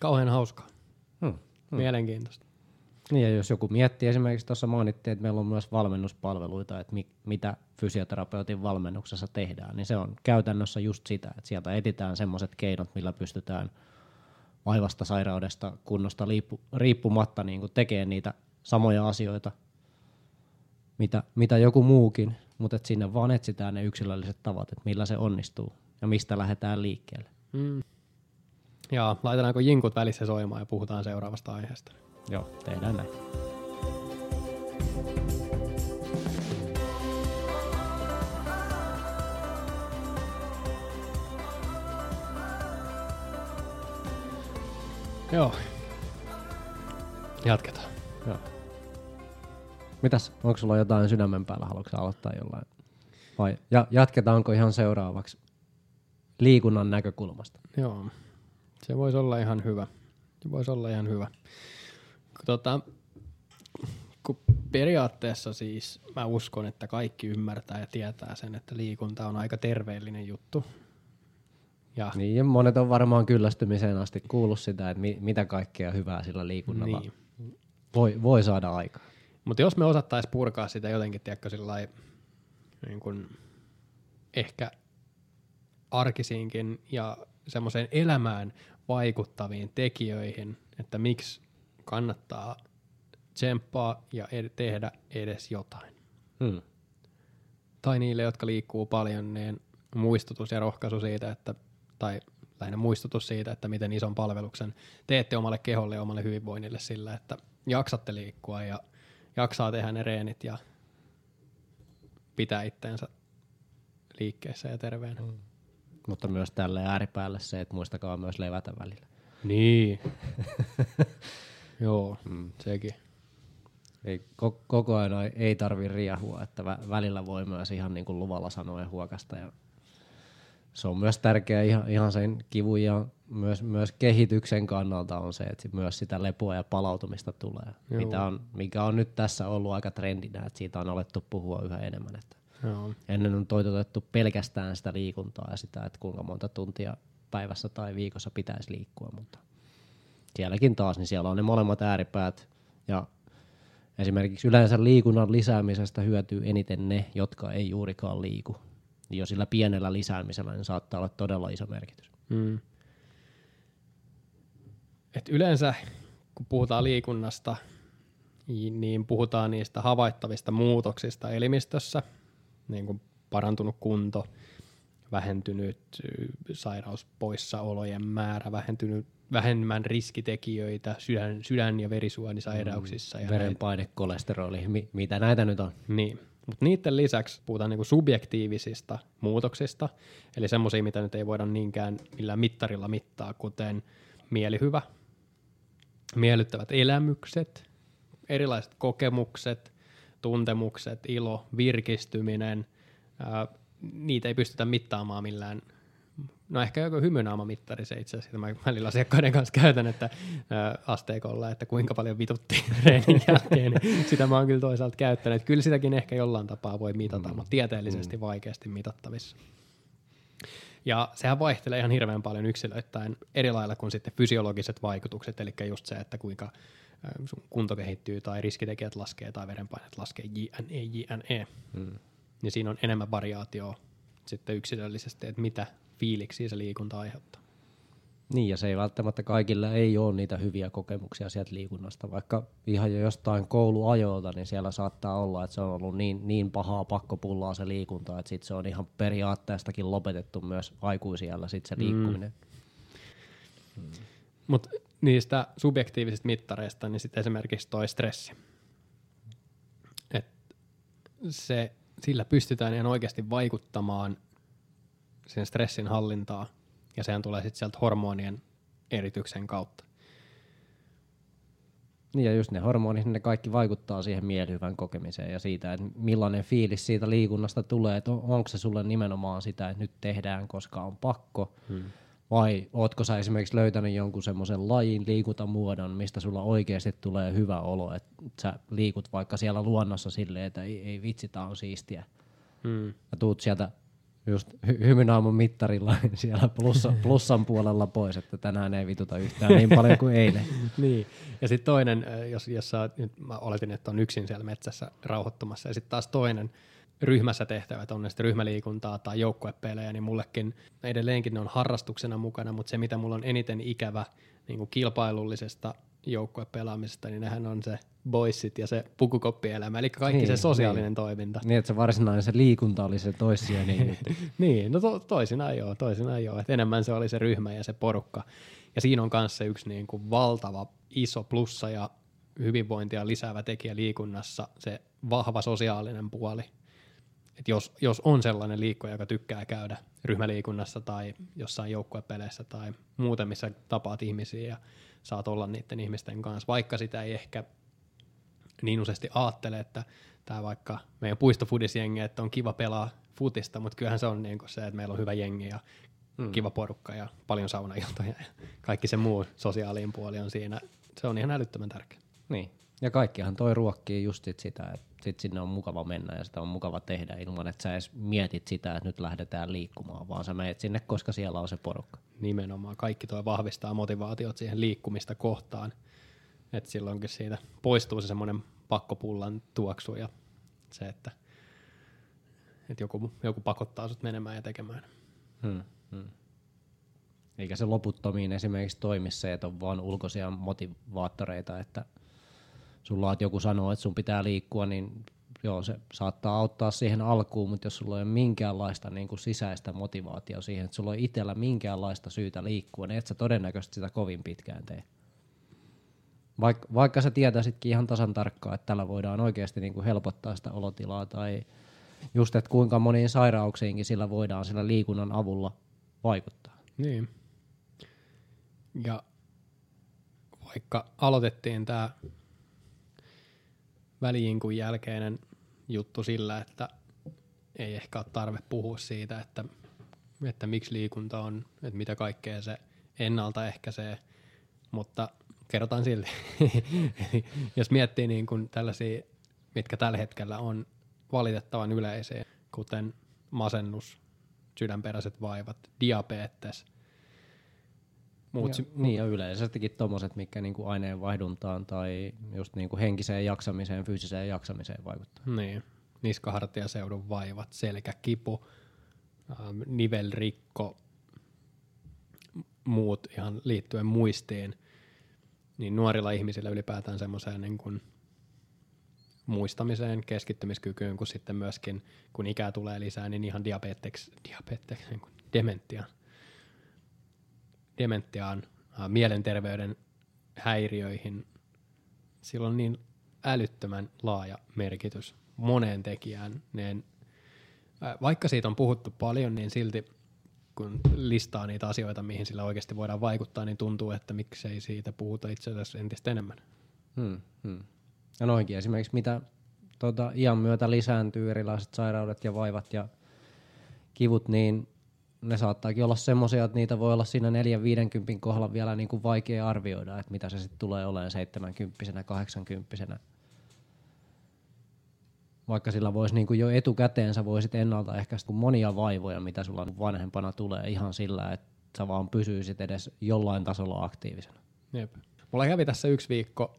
Kauhean hauskaa. Hmm. Mielenkiintoista. Niin ja jos joku miettii, esimerkiksi tuossa mainittiin, että meillä on myös valmennuspalveluita, että mi- mitä fysioterapeutin valmennuksessa tehdään, niin se on käytännössä just sitä, että sieltä etitään semmoiset keinot, millä pystytään vaivasta, sairaudesta, kunnosta liippu- riippumatta niin tekemään niitä samoja asioita, mitä, mitä joku muukin, mutta että sinne vaan etsitään ne yksilölliset tavat, että millä se onnistuu ja mistä lähdetään liikkeelle. Mm. Ja laitetaanko jinkut välissä soimaan ja puhutaan seuraavasta aiheesta. Joo, tehdään näin. Joo. Jatketaan. Joo. Mitäs, onko sulla jotain sydämen päällä, haluatko aloittaa jollain? Vai ja, jatketaanko ihan seuraavaksi liikunnan näkökulmasta? Joo, se voisi olla ihan hyvä. Se voisi olla ihan hyvä. Tota, kun periaatteessa siis mä uskon, että kaikki ymmärtää ja tietää sen, että liikunta on aika terveellinen juttu. Ja niin, ja monet on varmaan kyllästymiseen asti kuullut sitä, että mi- mitä kaikkea hyvää sillä liikunnalla niin. voi, voi saada aikaa. Mutta jos me osattaisiin purkaa sitä jotenkin, tiedätkö, niin kun ehkä arkisiinkin ja semmoiseen elämään vaikuttaviin tekijöihin, että miksi kannattaa tsemppaa ja ed- tehdä edes jotain. Hmm. Tai niille, jotka liikkuu paljon, niin muistutus ja rohkaisu siitä, että, tai lähinnä muistutus siitä, että miten ison palveluksen teette omalle keholle ja omalle hyvinvoinnille sillä, että jaksatte liikkua ja jaksaa tehdä ne reenit ja pitää itteensä liikkeessä ja terveenä. Mm. Mutta myös tälle ääripäälle se, että muistakaa myös levätä välillä. Niin. Joo, mm. sekin. Ei, koko ajan ei tarvi riahua, että välillä voi myös ihan niin kuin luvalla sanoa ja huokasta. Ja se on myös tärkeää ihan, ihan sen kivun ja myös, myös kehityksen kannalta on se, että myös sitä lepoa ja palautumista tulee, mitä on, mikä on nyt tässä ollut aika trendinä, että siitä on alettu puhua yhä enemmän. Että Joo. Ennen on toitotettu pelkästään sitä liikuntaa ja sitä, että kuinka monta tuntia päivässä tai viikossa pitäisi liikkua, mutta sielläkin taas, niin siellä on ne molemmat ääripäät ja esimerkiksi yleensä liikunnan lisäämisestä hyötyy eniten ne, jotka ei juurikaan liiku. Jo sillä pienellä lisäämisellä niin saattaa olla todella iso merkitys. Mm. Et yleensä kun puhutaan liikunnasta, niin puhutaan niistä havaittavista muutoksista elimistössä, niin kuin parantunut kunto, vähentynyt sairauspoissaolojen määrä, vähentynyt vähemmän riskitekijöitä sydän, sydän- ja verisuonisairauksissa. Mm, ja verenpaine, näitä. kolesteroli, mi- mitä näitä nyt on. Niin, mutta niiden lisäksi puhutaan niinku subjektiivisista muutoksista, eli semmoisia, mitä nyt ei voida niinkään millään mittarilla mittaa, kuten mielihyvä, miellyttävät elämykset, erilaiset kokemukset, tuntemukset, ilo, virkistyminen, ää, niitä ei pystytä mittaamaan millään No ehkä joku hymynaamamittari se itse asiassa, mä välillä asiakkaiden kanssa käytän, että ää, asteikolla, että kuinka paljon vituttiin reenin jälkeen, niin sitä mä oon kyllä toisaalta käyttänyt. Kyllä sitäkin ehkä jollain tapaa voi mitata, mm. mutta tieteellisesti mm. vaikeasti mitattavissa. Ja sehän vaihtelee ihan hirveän paljon yksilöittäin eri lailla kuin sitten fysiologiset vaikutukset, eli just se, että kuinka sun kunto kehittyy tai riskitekijät laskee tai verenpaineet laskee, JNE, JNE. Mm. Niin siinä on enemmän variaatioa sitten yksilöllisesti, että mitä fiiliksiä se liikunta aiheuttaa. Niin, ja se ei välttämättä kaikilla ei ole niitä hyviä kokemuksia sieltä liikunnasta, vaikka ihan jo jostain kouluajoilta, niin siellä saattaa olla, että se on ollut niin, niin pahaa pakkopullaa se liikunta, että sit se on ihan periaatteestakin lopetettu myös aikuisiellä sit se mm. liikkuminen. Mm. Mm. Mutta niistä subjektiivisista mittareista, niin sitten esimerkiksi toi stressi. Et se, sillä pystytään ihan oikeasti vaikuttamaan sen stressin hallintaa, ja sehän tulee sitten sieltä hormonien erityksen kautta. Niin ja just ne hormonit, ne kaikki vaikuttaa siihen mielihyvän kokemiseen ja siitä, että millainen fiilis siitä liikunnasta tulee, että onko se sulle nimenomaan sitä, että nyt tehdään, koska on pakko, hmm. vai ootko sä esimerkiksi löytänyt jonkun semmoisen lajin liikuntamuodon, mistä sulla oikeasti tulee hyvä olo, että sä liikut vaikka siellä luonnossa silleen, että ei, ei vitsi, tää on siistiä. Hmm. Ja tuut sieltä just hy- hymynaamun mittarilla siellä plussa, plussan puolella pois, että tänään ei vituta yhtään niin paljon kuin eilen. niin. Ja sitten toinen, jos, jos sä, nyt mä oletin, että on yksin siellä metsässä rauhoittumassa, ja sitten taas toinen ryhmässä tehtävät, on ne sitten ryhmäliikuntaa tai joukkuepelejä, niin mullekin edelleenkin ne on harrastuksena mukana, mutta se mitä mulla on eniten ikävä niin kuin kilpailullisesta joukkuepelaamisesta, niin nehän on se boissit ja se pukukoppielämä, eli kaikki niin, se sosiaalinen niin. toiminta. Niin, että se varsinainen se liikunta oli se toissijainen niin, no to, toisinaan joo, toisinaan joo. Et enemmän se oli se ryhmä ja se porukka. Ja siinä on myös se yksi niin kuin valtava iso plussa ja hyvinvointia lisäävä tekijä liikunnassa, se vahva sosiaalinen puoli. että jos, jos on sellainen liikkuja, joka tykkää käydä ryhmäliikunnassa tai jossain joukkuepeleissä tai muuten, missä tapaat ihmisiä ja saat olla niiden ihmisten kanssa, vaikka sitä ei ehkä niin useasti ajattele, että tämä vaikka meidän puistofudisjengi, että on kiva pelaa futista, mutta kyllähän se on niin se, että meillä on hyvä jengi ja mm. kiva porukka ja paljon saunailtoja ja kaikki se muu sosiaalinen puoli on siinä. Se on ihan älyttömän tärkeä. Niin. Ja kaikkihan toi ruokkii just sit sitä, että sit sinne on mukava mennä ja sitä on mukava tehdä ilman, että sä edes mietit sitä, että nyt lähdetään liikkumaan, vaan sä meet sinne, koska siellä on se porukka. Nimenomaan. Kaikki tuo vahvistaa motivaatiot siihen liikkumista kohtaan. Että silloinkin siitä poistuu se semmoinen pakkopullan tuoksu ja se, että, että joku, joku pakottaa sut menemään ja tekemään. Hmm, hmm. Eikä se loputtomiin esimerkiksi toimi se, että on vaan ulkoisia motivaattoreita, että sulla on joku sanoo, että sun pitää liikkua, niin joo, se saattaa auttaa siihen alkuun, mutta jos sulla ei ole minkäänlaista niin kuin sisäistä motivaatiota siihen, että sulla on itsellä minkäänlaista syytä liikkua, niin et sä todennäköisesti sitä kovin pitkään tee. Vaik, vaikka sä tietäisitkin ihan tasan tarkkaan, että tällä voidaan oikeasti niin kuin helpottaa sitä olotilaa tai just, että kuinka moniin sairauksiinkin sillä voidaan sillä liikunnan avulla vaikuttaa. Niin. Ja vaikka aloitettiin tämä väliinkun jälkeinen juttu sillä, että ei ehkä ole tarve puhua siitä, että, että miksi liikunta on, että mitä kaikkea se ennaltaehkäisee, mutta kerrotaan silti. jos miettii niin kuin tällaisia, mitkä tällä hetkellä on valitettavan yleisiä, kuten masennus, sydänperäiset vaivat, diabetes, Muut, ja, niin ja yleisestikin tuommoiset, mitkä niinku aineenvaihduntaan tai just niinku henkiseen jaksamiseen, fyysiseen jaksamiseen vaikuttaa. Niin, niskahartiaseudun vaivat, selkäkipu, ähm, nivelrikko, muut ihan liittyen muistiin, niin nuorilla ihmisillä ylipäätään semmoiseen niin kuin muistamiseen, keskittymiskykyyn, kun sitten myöskin, kun ikää tulee lisää, niin ihan diabeteksi, diabeteksi niin kuin dementiaan, dementiaan, äh, mielenterveyden häiriöihin, sillä on niin älyttömän laaja merkitys moneen tekijään. Niin, äh, vaikka siitä on puhuttu paljon, niin silti kun listaa niitä asioita, mihin sillä oikeasti voidaan vaikuttaa, niin tuntuu, että miksei siitä puhuta itse asiassa entistä enemmän. Hmm, hmm. Ja noinkin esimerkiksi, mitä tuota, iän myötä lisääntyy erilaiset sairaudet ja vaivat ja kivut, niin ne saattaakin olla semmoisia, että niitä voi olla siinä 4-50 kohdalla vielä niin kuin vaikea arvioida, että mitä se sitten tulee olemaan 70 80 vaikka sillä voisi niin kuin jo etukäteen, sä voisit ennaltaehkäistä monia vaivoja, mitä sulla vanhempana tulee ihan sillä, että sä vaan pysyisit edes jollain tasolla aktiivisena. Jep. Mulla kävi tässä yksi viikko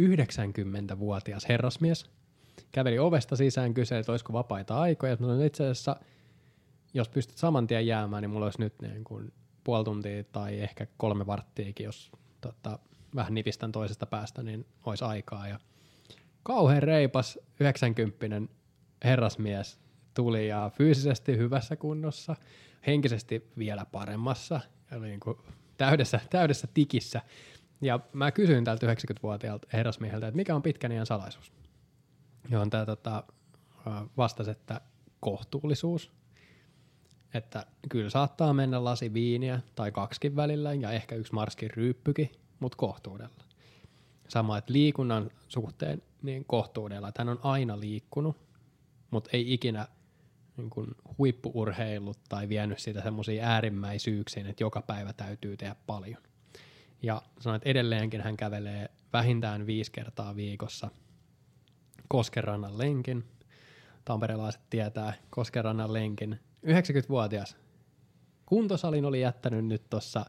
90-vuotias herrasmies. Käveli ovesta sisään, kyseli, että olisiko vapaita aikoja. Mä itse asiassa, jos pystyt saman tien jäämään, niin mulla olisi nyt niin kuin puoli tuntia tai ehkä kolme varttiakin, jos tota, vähän nipistän toisesta päästä, niin olisi aikaa. Ja kauhean reipas 90 herrasmies tuli ja fyysisesti hyvässä kunnossa, henkisesti vielä paremmassa, eli niin kuin täydessä, täydessä tikissä. Ja mä kysyin tältä 90-vuotiaalta herrasmieheltä, että mikä on pitkän iän salaisuus. Johon tämä tota, vastasi, että kohtuullisuus. Että kyllä saattaa mennä lasi viiniä tai kaksikin välillä ja ehkä yksi marskin ryyppykin, mutta kohtuudella. Sama, että liikunnan suhteen niin kohtuudella, että hän on aina liikkunut, mutta ei ikinä niin kuin huippuurheillut tai vienyt sitä semmoisiin äärimmäisyyksiin, että joka päivä täytyy tehdä paljon. Ja sanoin, että edelleenkin hän kävelee vähintään viisi kertaa viikossa Koskerannan lenkin. Tamperelaiset tietää Koskerannan lenkin. 90-vuotias kuntosalin oli jättänyt nyt tuossa,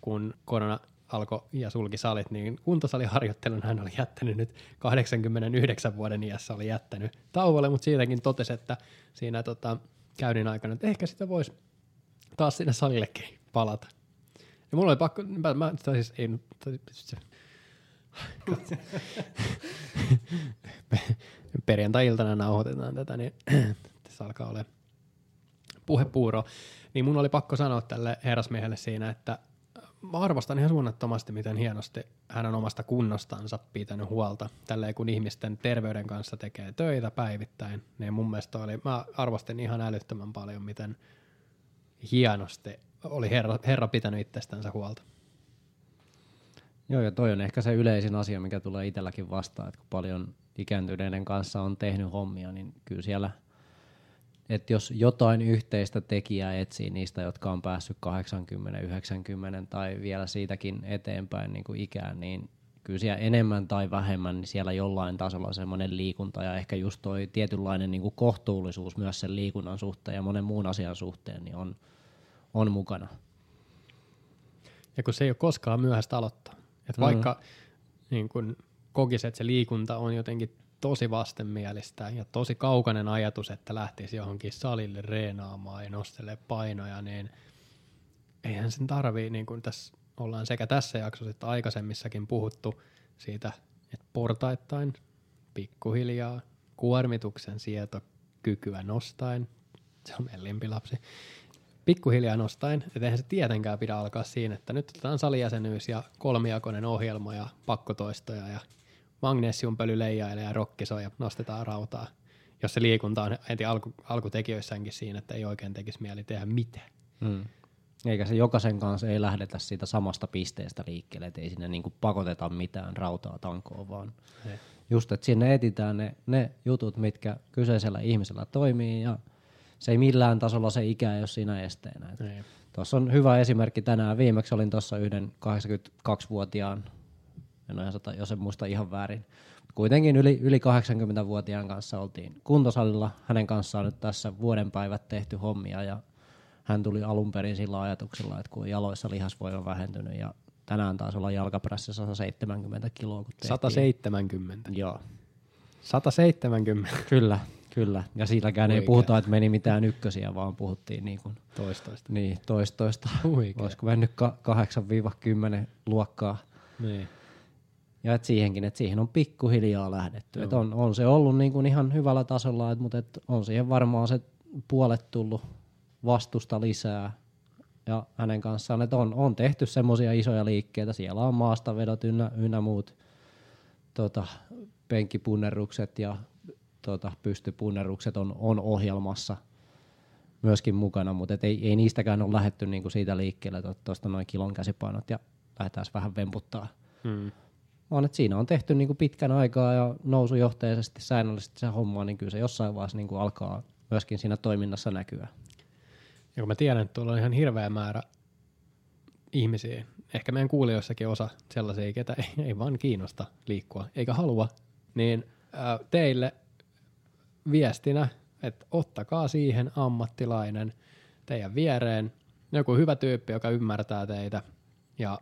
kun korona alkoi ja sulki salit, niin kuntosaliharjoittelun hän oli jättänyt nyt 89 vuoden iässä oli jättänyt tauolle, mutta siitäkin totesi, että siinä tota, käynnin aikana, että ehkä sitä voisi taas sinne salillekin palata. Ja mulla oli pakko, mä, mä siis ei, perjantai-iltana nauhoitetaan tätä, niin tässä alkaa olla puhepuuro. Niin mun oli pakko sanoa tälle herrasmiehelle siinä, että mä arvostan ihan suunnattomasti, miten hienosti hän on omasta kunnostansa pitänyt huolta. Tälleen kun ihmisten terveyden kanssa tekee töitä päivittäin, niin mun mielestä oli, mä arvostin ihan älyttömän paljon, miten hienosti oli herra, herra pitänyt itsestänsä huolta. Joo, ja toi on ehkä se yleisin asia, mikä tulee itselläkin vastaan, että kun paljon ikääntyneiden kanssa on tehnyt hommia, niin kyllä siellä, että jos jotain yhteistä tekijää etsii niistä, jotka on päässyt 80, 90 tai vielä siitäkin eteenpäin niin kuin ikään, niin kyllä siellä enemmän tai vähemmän niin siellä jollain tasolla semmoinen liikunta ja ehkä just toi tietynlainen niin kuin kohtuullisuus myös sen liikunnan suhteen ja monen muun asian suhteen niin on, on mukana. Ja kun se ei ole koskaan myöhäistä aloittaa. Että mm. vaikka niin kun kokisi, että se liikunta on jotenkin tosi vastenmielistä ja tosi kaukainen ajatus, että lähtisi johonkin salille reenaamaan ja nostelee painoja, niin eihän sen tarvii, niin kuin tässä ollaan sekä tässä jaksossa että aikaisemmissakin puhuttu siitä, että portaittain, pikkuhiljaa, kuormituksen sietokykyä nostaen, se on meidän lempilapsi, pikkuhiljaa nostaen, että eihän se tietenkään pidä alkaa siinä, että nyt otetaan salijäsenyys ja kolmiakoinen ohjelma ja pakkotoistoja ja magnesiumpöly leijailee ja rokkisoi ja nostetaan rautaa. Jos se liikunta on heti alku, alkutekijöissäänkin siinä, että ei oikein tekisi mieli tehdä mitään. Hmm. Eikä se jokaisen kanssa ei lähdetä siitä samasta pisteestä liikkeelle, että ei sinne niinku pakoteta mitään rautaa tankoon, vaan ei. just, että sinne etitään ne, ne jutut, mitkä kyseisellä ihmisellä toimii ja se ei millään tasolla se ikä ei ole siinä esteenä. Tuossa on hyvä esimerkki tänään. Viimeksi olin tuossa yhden 82-vuotiaan, en ole ihan jos en muista ihan väärin, kuitenkin yli, yli 80-vuotiaan kanssa oltiin kuntosalilla. Hänen kanssaan nyt tässä vuoden päivät tehty hommia ja hän tuli alun perin sillä ajatuksella, että kun jaloissa lihasvoima vähentynyt ja tänään taas olla jalkaprässä 170 kiloa. Kun 170? Joo. 170? Kyllä, Kyllä, ja silläkään Huikea. ei puhuta, että meni mitään ykkösiä, vaan puhuttiin niin kuin, toistoista. Niin, toistoista. Huikea. Olisiko mennyt 8-10 luokkaa. Niin. Ja et siihenkin, että siihen on pikkuhiljaa lähdetty. Et on, on se ollut niin kuin ihan hyvällä tasolla, et, mutta et on siihen varmaan se puolet tullut vastusta lisää. Ja hänen kanssaan, että on, on tehty semmoisia isoja liikkeitä. Siellä on maastavedot ynnä, ynnä muut tota, penkkipunnerrukset ja tuota, pystypunnerukset on, on ohjelmassa myöskin mukana, mutta et ei, ei niistäkään ole lähetty niinku siitä liikkeelle tuosta noin kilon käsipainot ja lähdetään vähän vemputtaa. Hmm. Vaan että siinä on tehty niinku pitkän aikaa ja nousujohteisesti säännöllisesti se homma, niin kyllä se jossain vaiheessa niinku alkaa myöskin siinä toiminnassa näkyä. Ja kun mä tiedän, että tuolla on ihan hirveä määrä ihmisiä, ehkä meidän kuulijoissakin osa sellaisia, ketä ei, ei vaan kiinnosta liikkua eikä halua, niin teille viestinä, että ottakaa siihen ammattilainen teidän viereen, joku hyvä tyyppi, joka ymmärtää teitä ja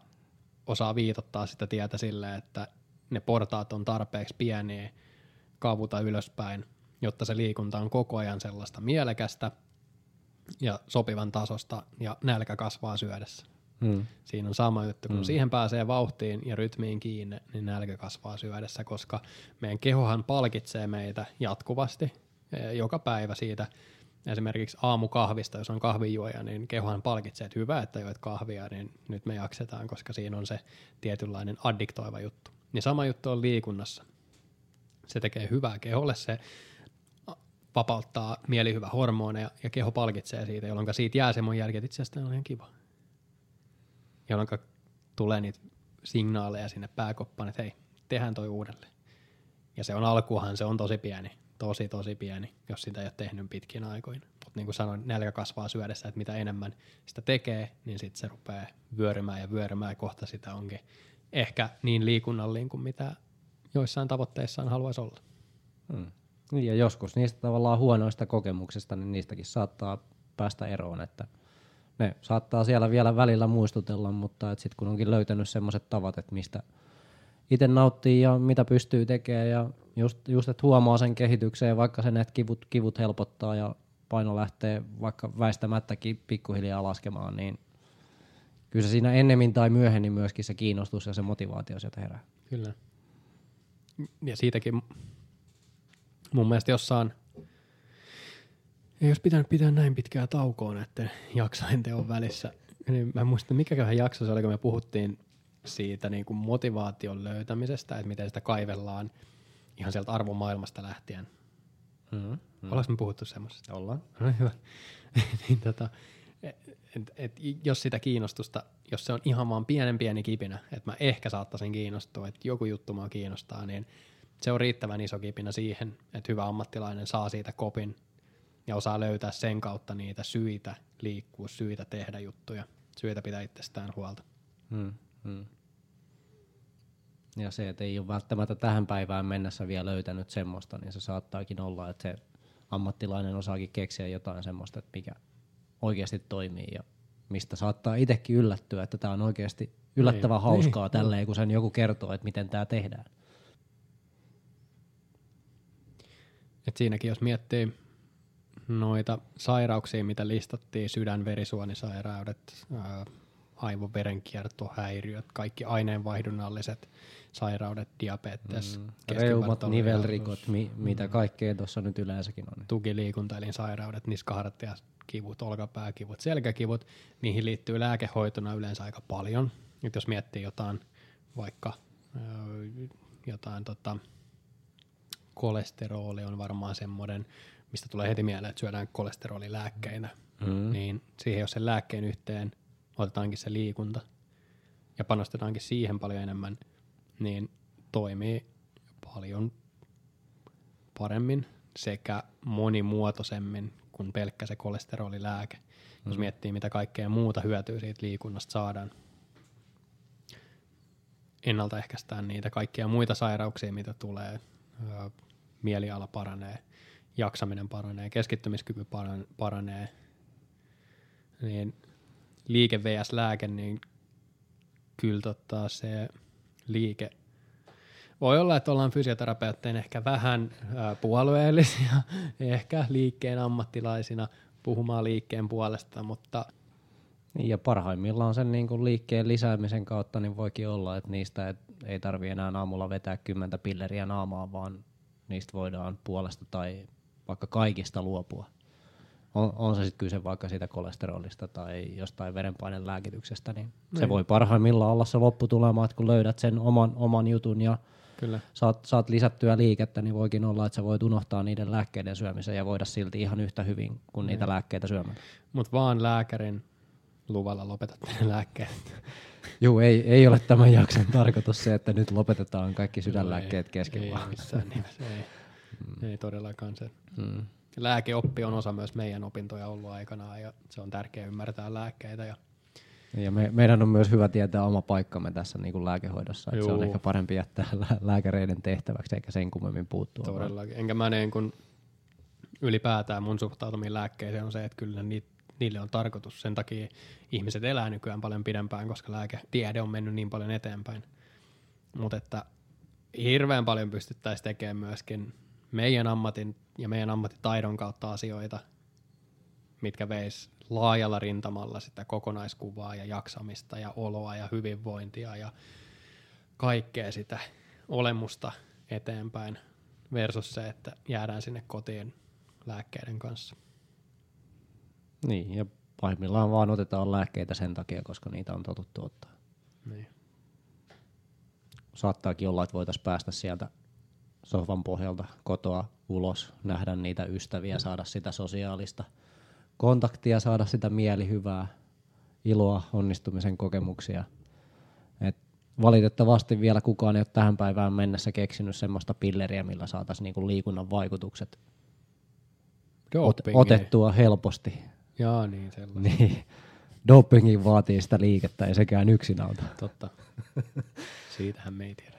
osaa viitottaa sitä tietä silleen, että ne portaat on tarpeeksi pieniä kaavuta ylöspäin, jotta se liikunta on koko ajan sellaista mielekästä ja sopivan tasosta ja nälkä kasvaa syödessä. Hmm. Siinä on sama juttu, kun hmm. siihen pääsee vauhtiin ja rytmiin kiinni, niin nälkä kasvaa syödessä, koska meidän kehohan palkitsee meitä jatkuvasti e, joka päivä siitä esimerkiksi aamukahvista, jos on kahvijuoja, niin kehohan palkitsee, että hyvä, että joit kahvia, niin nyt me jaksetaan, koska siinä on se tietynlainen addiktoiva juttu. Niin sama juttu on liikunnassa. Se tekee hyvää keholle, se vapauttaa mielihyvä hormoneja ja keho palkitsee siitä, jolloin siitä jää semmoinen jälki, että itse asiassa on ihan kiva jolloin tulee niitä signaaleja sinne pääkoppaan, että hei, tehdään toi uudelleen. Ja se on alkuhan, se on tosi pieni, tosi tosi pieni, jos sitä ei ole tehnyt pitkin aikoina. Mutta niin kuin sanoin, nälkä kasvaa syödessä, että mitä enemmän sitä tekee, niin sitten se rupeaa vyörymään ja vyörymään ja kohta sitä onkin ehkä niin liikunnallinen kuin mitä joissain tavoitteissaan haluaisi olla. Hmm. Ja joskus niistä tavallaan huonoista kokemuksista, niin niistäkin saattaa päästä eroon, että – ne saattaa siellä vielä välillä muistutella, mutta sitten kun onkin löytänyt semmoiset tavat, että mistä itse nauttii ja mitä pystyy tekemään ja just, just että huomaa sen kehitykseen, vaikka sen että kivut, kivut helpottaa ja paino lähtee vaikka väistämättäkin pikkuhiljaa laskemaan, niin kyllä se siinä ennemmin tai myöhemmin myöskin se kiinnostus ja se motivaatio sieltä herää. Kyllä. Ja siitäkin mun mielestä jossain ei olisi pitänyt pitää näin pitkää taukoa näiden jaksojen teon välissä. niin mä en muista, mikäköhän jakso se oli, kun me puhuttiin siitä niin kuin motivaation löytämisestä, että miten sitä kaivellaan ihan sieltä arvomaailmasta lähtien. Mm-hmm. Mm. Ollaanko me puhuttu semmoisesta? Ollaan. No hyvä. niin tota, et, et, et, jos sitä kiinnostusta, jos se on ihan vaan pienen pieni kipinä, että mä ehkä saattaisin kiinnostua, että joku juttu mua kiinnostaa, niin se on riittävän iso kipinä siihen, että hyvä ammattilainen saa siitä kopin ja osaa löytää sen kautta niitä syitä liikkua, syitä tehdä juttuja, syitä pitää itsestään huolta. Mm, mm. Ja se, että ei ole välttämättä tähän päivään mennessä vielä löytänyt semmoista, niin se saattaakin olla, että se ammattilainen osaakin keksiä jotain semmoista, että mikä oikeasti toimii ja mistä saattaa itsekin yllättyä, että tämä on oikeasti yllättävän niin, hauskaa niin, tälleen, kun sen joku kertoo, että miten tämä tehdään. Et siinäkin jos miettii noita sairauksia, mitä listattiin, sydän, verisuonisairaudet, ää, aivoverenkiertohäiriöt, kaikki aineenvaihdunnalliset sairaudet, diabetes, mm. reumat, nivelrikot, mi, mitä mm. kaikkea tuossa nyt yleensäkin on. Tukiliikuntaelinsairaudet, niskahartia, ja kivut, olkapääkivut, selkäkivut, niihin liittyy lääkehoitona yleensä aika paljon. Nyt jos miettii jotain vaikka jotain tota, kolesteroli on varmaan semmoinen, mistä tulee heti mieleen, että syödään kolesterolilääkkeitä, mm. niin siihen jos sen lääkkeen yhteen otetaankin se liikunta ja panostetaankin siihen paljon enemmän, niin toimii paljon paremmin sekä monimuotoisemmin kuin pelkkä se kolesterolilääke. Mm. Jos miettii, mitä kaikkea muuta hyötyä siitä liikunnasta saadaan, ennaltaehkäistään niitä kaikkia muita sairauksia, mitä tulee, mieliala paranee, jaksaminen paranee, keskittymiskyky paranee, niin liike vs. lääke, niin kyllä tota se liike. Voi olla, että ollaan fysioterapeuttein ehkä vähän puolueellisia, ehkä liikkeen ammattilaisina puhumaan liikkeen puolesta, mutta ja parhaimmillaan sen niin kuin liikkeen lisäämisen kautta niin voikin olla, että niistä ei tarvi enää aamulla vetää kymmentä pilleriä naamaa, vaan niistä voidaan puolesta tai vaikka kaikista luopua on, on se sitten kyse vaikka siitä kolesterolista tai jostain verenpaineen lääkityksestä, niin, niin se voi parhaimmillaan olla se lopputulema, että kun löydät sen oman, oman jutun ja Kyllä. Saat, saat lisättyä liikettä, niin voikin olla, että sä voit unohtaa niiden lääkkeiden syömisen ja voida silti ihan yhtä hyvin kuin niitä niin. lääkkeitä syömään. Mutta vaan lääkärin luvalla lopetat ne lääkkeet. Joo, ei, ei ole tämän jakson tarkoitus se, että nyt lopetetaan kaikki sydänlääkkeet no kesken. Ei, ei missään nimessä, ei. Mm. ei todellakaan se. Mm lääkeoppi on osa myös meidän opintoja ollut aikanaan ja se on tärkeää ymmärtää lääkkeitä. Ja, ja me, meidän on myös hyvä tietää oma paikkamme tässä niin kuin lääkehoidossa, että se on ehkä parempi jättää lääkäreiden tehtäväksi eikä sen kummemmin puuttua. Todellakin. Enkä mä niin kuin ylipäätään mun suhtautuminen lääkkeeseen on se, että kyllä ni, niille on tarkoitus. Sen takia ihmiset elää nykyään paljon pidempään, koska lääketiede on mennyt niin paljon eteenpäin. Mutta että hirveän paljon pystyttäisiin tekemään myöskin meidän ammatin ja meidän ammattitaidon kautta asioita, mitkä veis laajalla rintamalla sitä kokonaiskuvaa ja jaksamista ja oloa ja hyvinvointia ja kaikkea sitä olemusta eteenpäin versus se, että jäädään sinne kotiin lääkkeiden kanssa. Niin, ja pahimmillaan vaan otetaan lääkkeitä sen takia, koska niitä on totuttu ottaa. Niin. Saattaakin olla, että voitaisiin päästä sieltä sohvan pohjalta kotoa ulos, nähdä niitä ystäviä, saada sitä sosiaalista kontaktia, saada sitä mielihyvää, iloa, onnistumisen kokemuksia. Et valitettavasti vielä kukaan ei ole tähän päivään mennessä keksinyt semmoista pilleriä, millä saataisiin niinku liikunnan vaikutukset ot- otettua helposti. Jaa, niin sellaista. Niin. Dopingin vaatii sitä liikettä, ei sekään yksin auta. Totta. Siitähän me ei tiedä.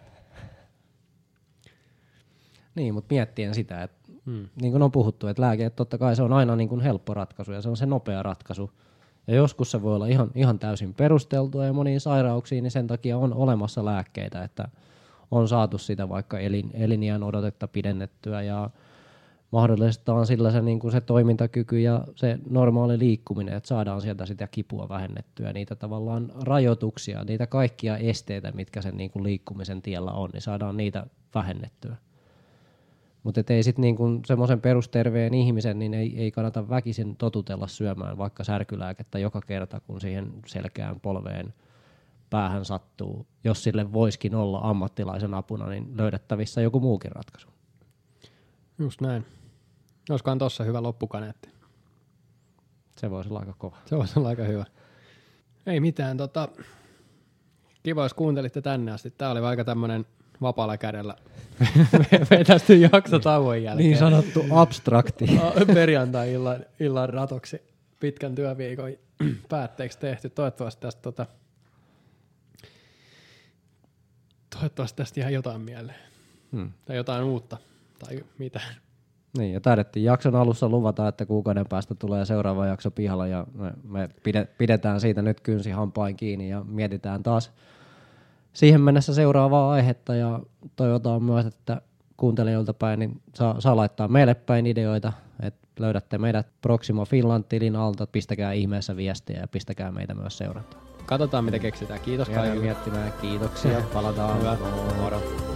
Niin, mutta miettien sitä, että hmm. niin kuin on puhuttu, että lääke, totta kai se on aina niin kuin helppo ratkaisu ja se on se nopea ratkaisu. Ja joskus se voi olla ihan, ihan täysin perusteltua ja moniin sairauksiin, niin sen takia on olemassa lääkkeitä, että on saatu sitä vaikka elin, eliniän odotetta pidennettyä ja mahdollistaan sillä se, niin kuin se toimintakyky ja se normaali liikkuminen, että saadaan sieltä sitä kipua vähennettyä, niitä tavallaan rajoituksia, niitä kaikkia esteitä, mitkä sen niin kuin liikkumisen tiellä on, niin saadaan niitä vähennettyä. Mutta ei sitten niinku semmoisen perusterveen ihmisen, niin ei, ei kannata väkisin totutella syömään vaikka särkylääkettä joka kerta, kun siihen selkeään polveen päähän sattuu. Jos sille voiskin olla ammattilaisen apuna, niin löydettävissä joku muukin ratkaisu. Just näin. Olisikohan tossa hyvä loppukaneetti? Se voisi olla aika kova. Se voisi olla aika hyvä. Ei mitään, tota, kiva jos kuuntelitte tänne asti. Tää oli aika tämmönen vapaalla kädellä vetästy jakso tauon jälkeen. Niin sanottu abstrakti. Perjantai-illan illan ratoksi pitkän työviikon päätteeksi tehty. Toivottavasti tästä tota, toivottavasti tästä ihan jotain mieleen. Hmm. Tai jotain uutta. Tai mitään. Niin, ja taidettiin jakson alussa luvata, että kuukauden päästä tulee seuraava jakso pihalla ja me, me pidetään siitä nyt kynsi hampain kiinni ja mietitään taas siihen mennessä seuraavaa aihetta ja toivotaan myös, että kuuntelijoilta päin niin saa, saa laittaa meille päin ideoita, että löydätte meidät Proximo Finland-tilin alta, pistäkää ihmeessä viestiä ja pistäkää meitä myös seurantaan. Katsotaan mitä keksitään. Kiitos kaikille. miettimään. Kiitoksia. Palataan. Hyvä. Moro.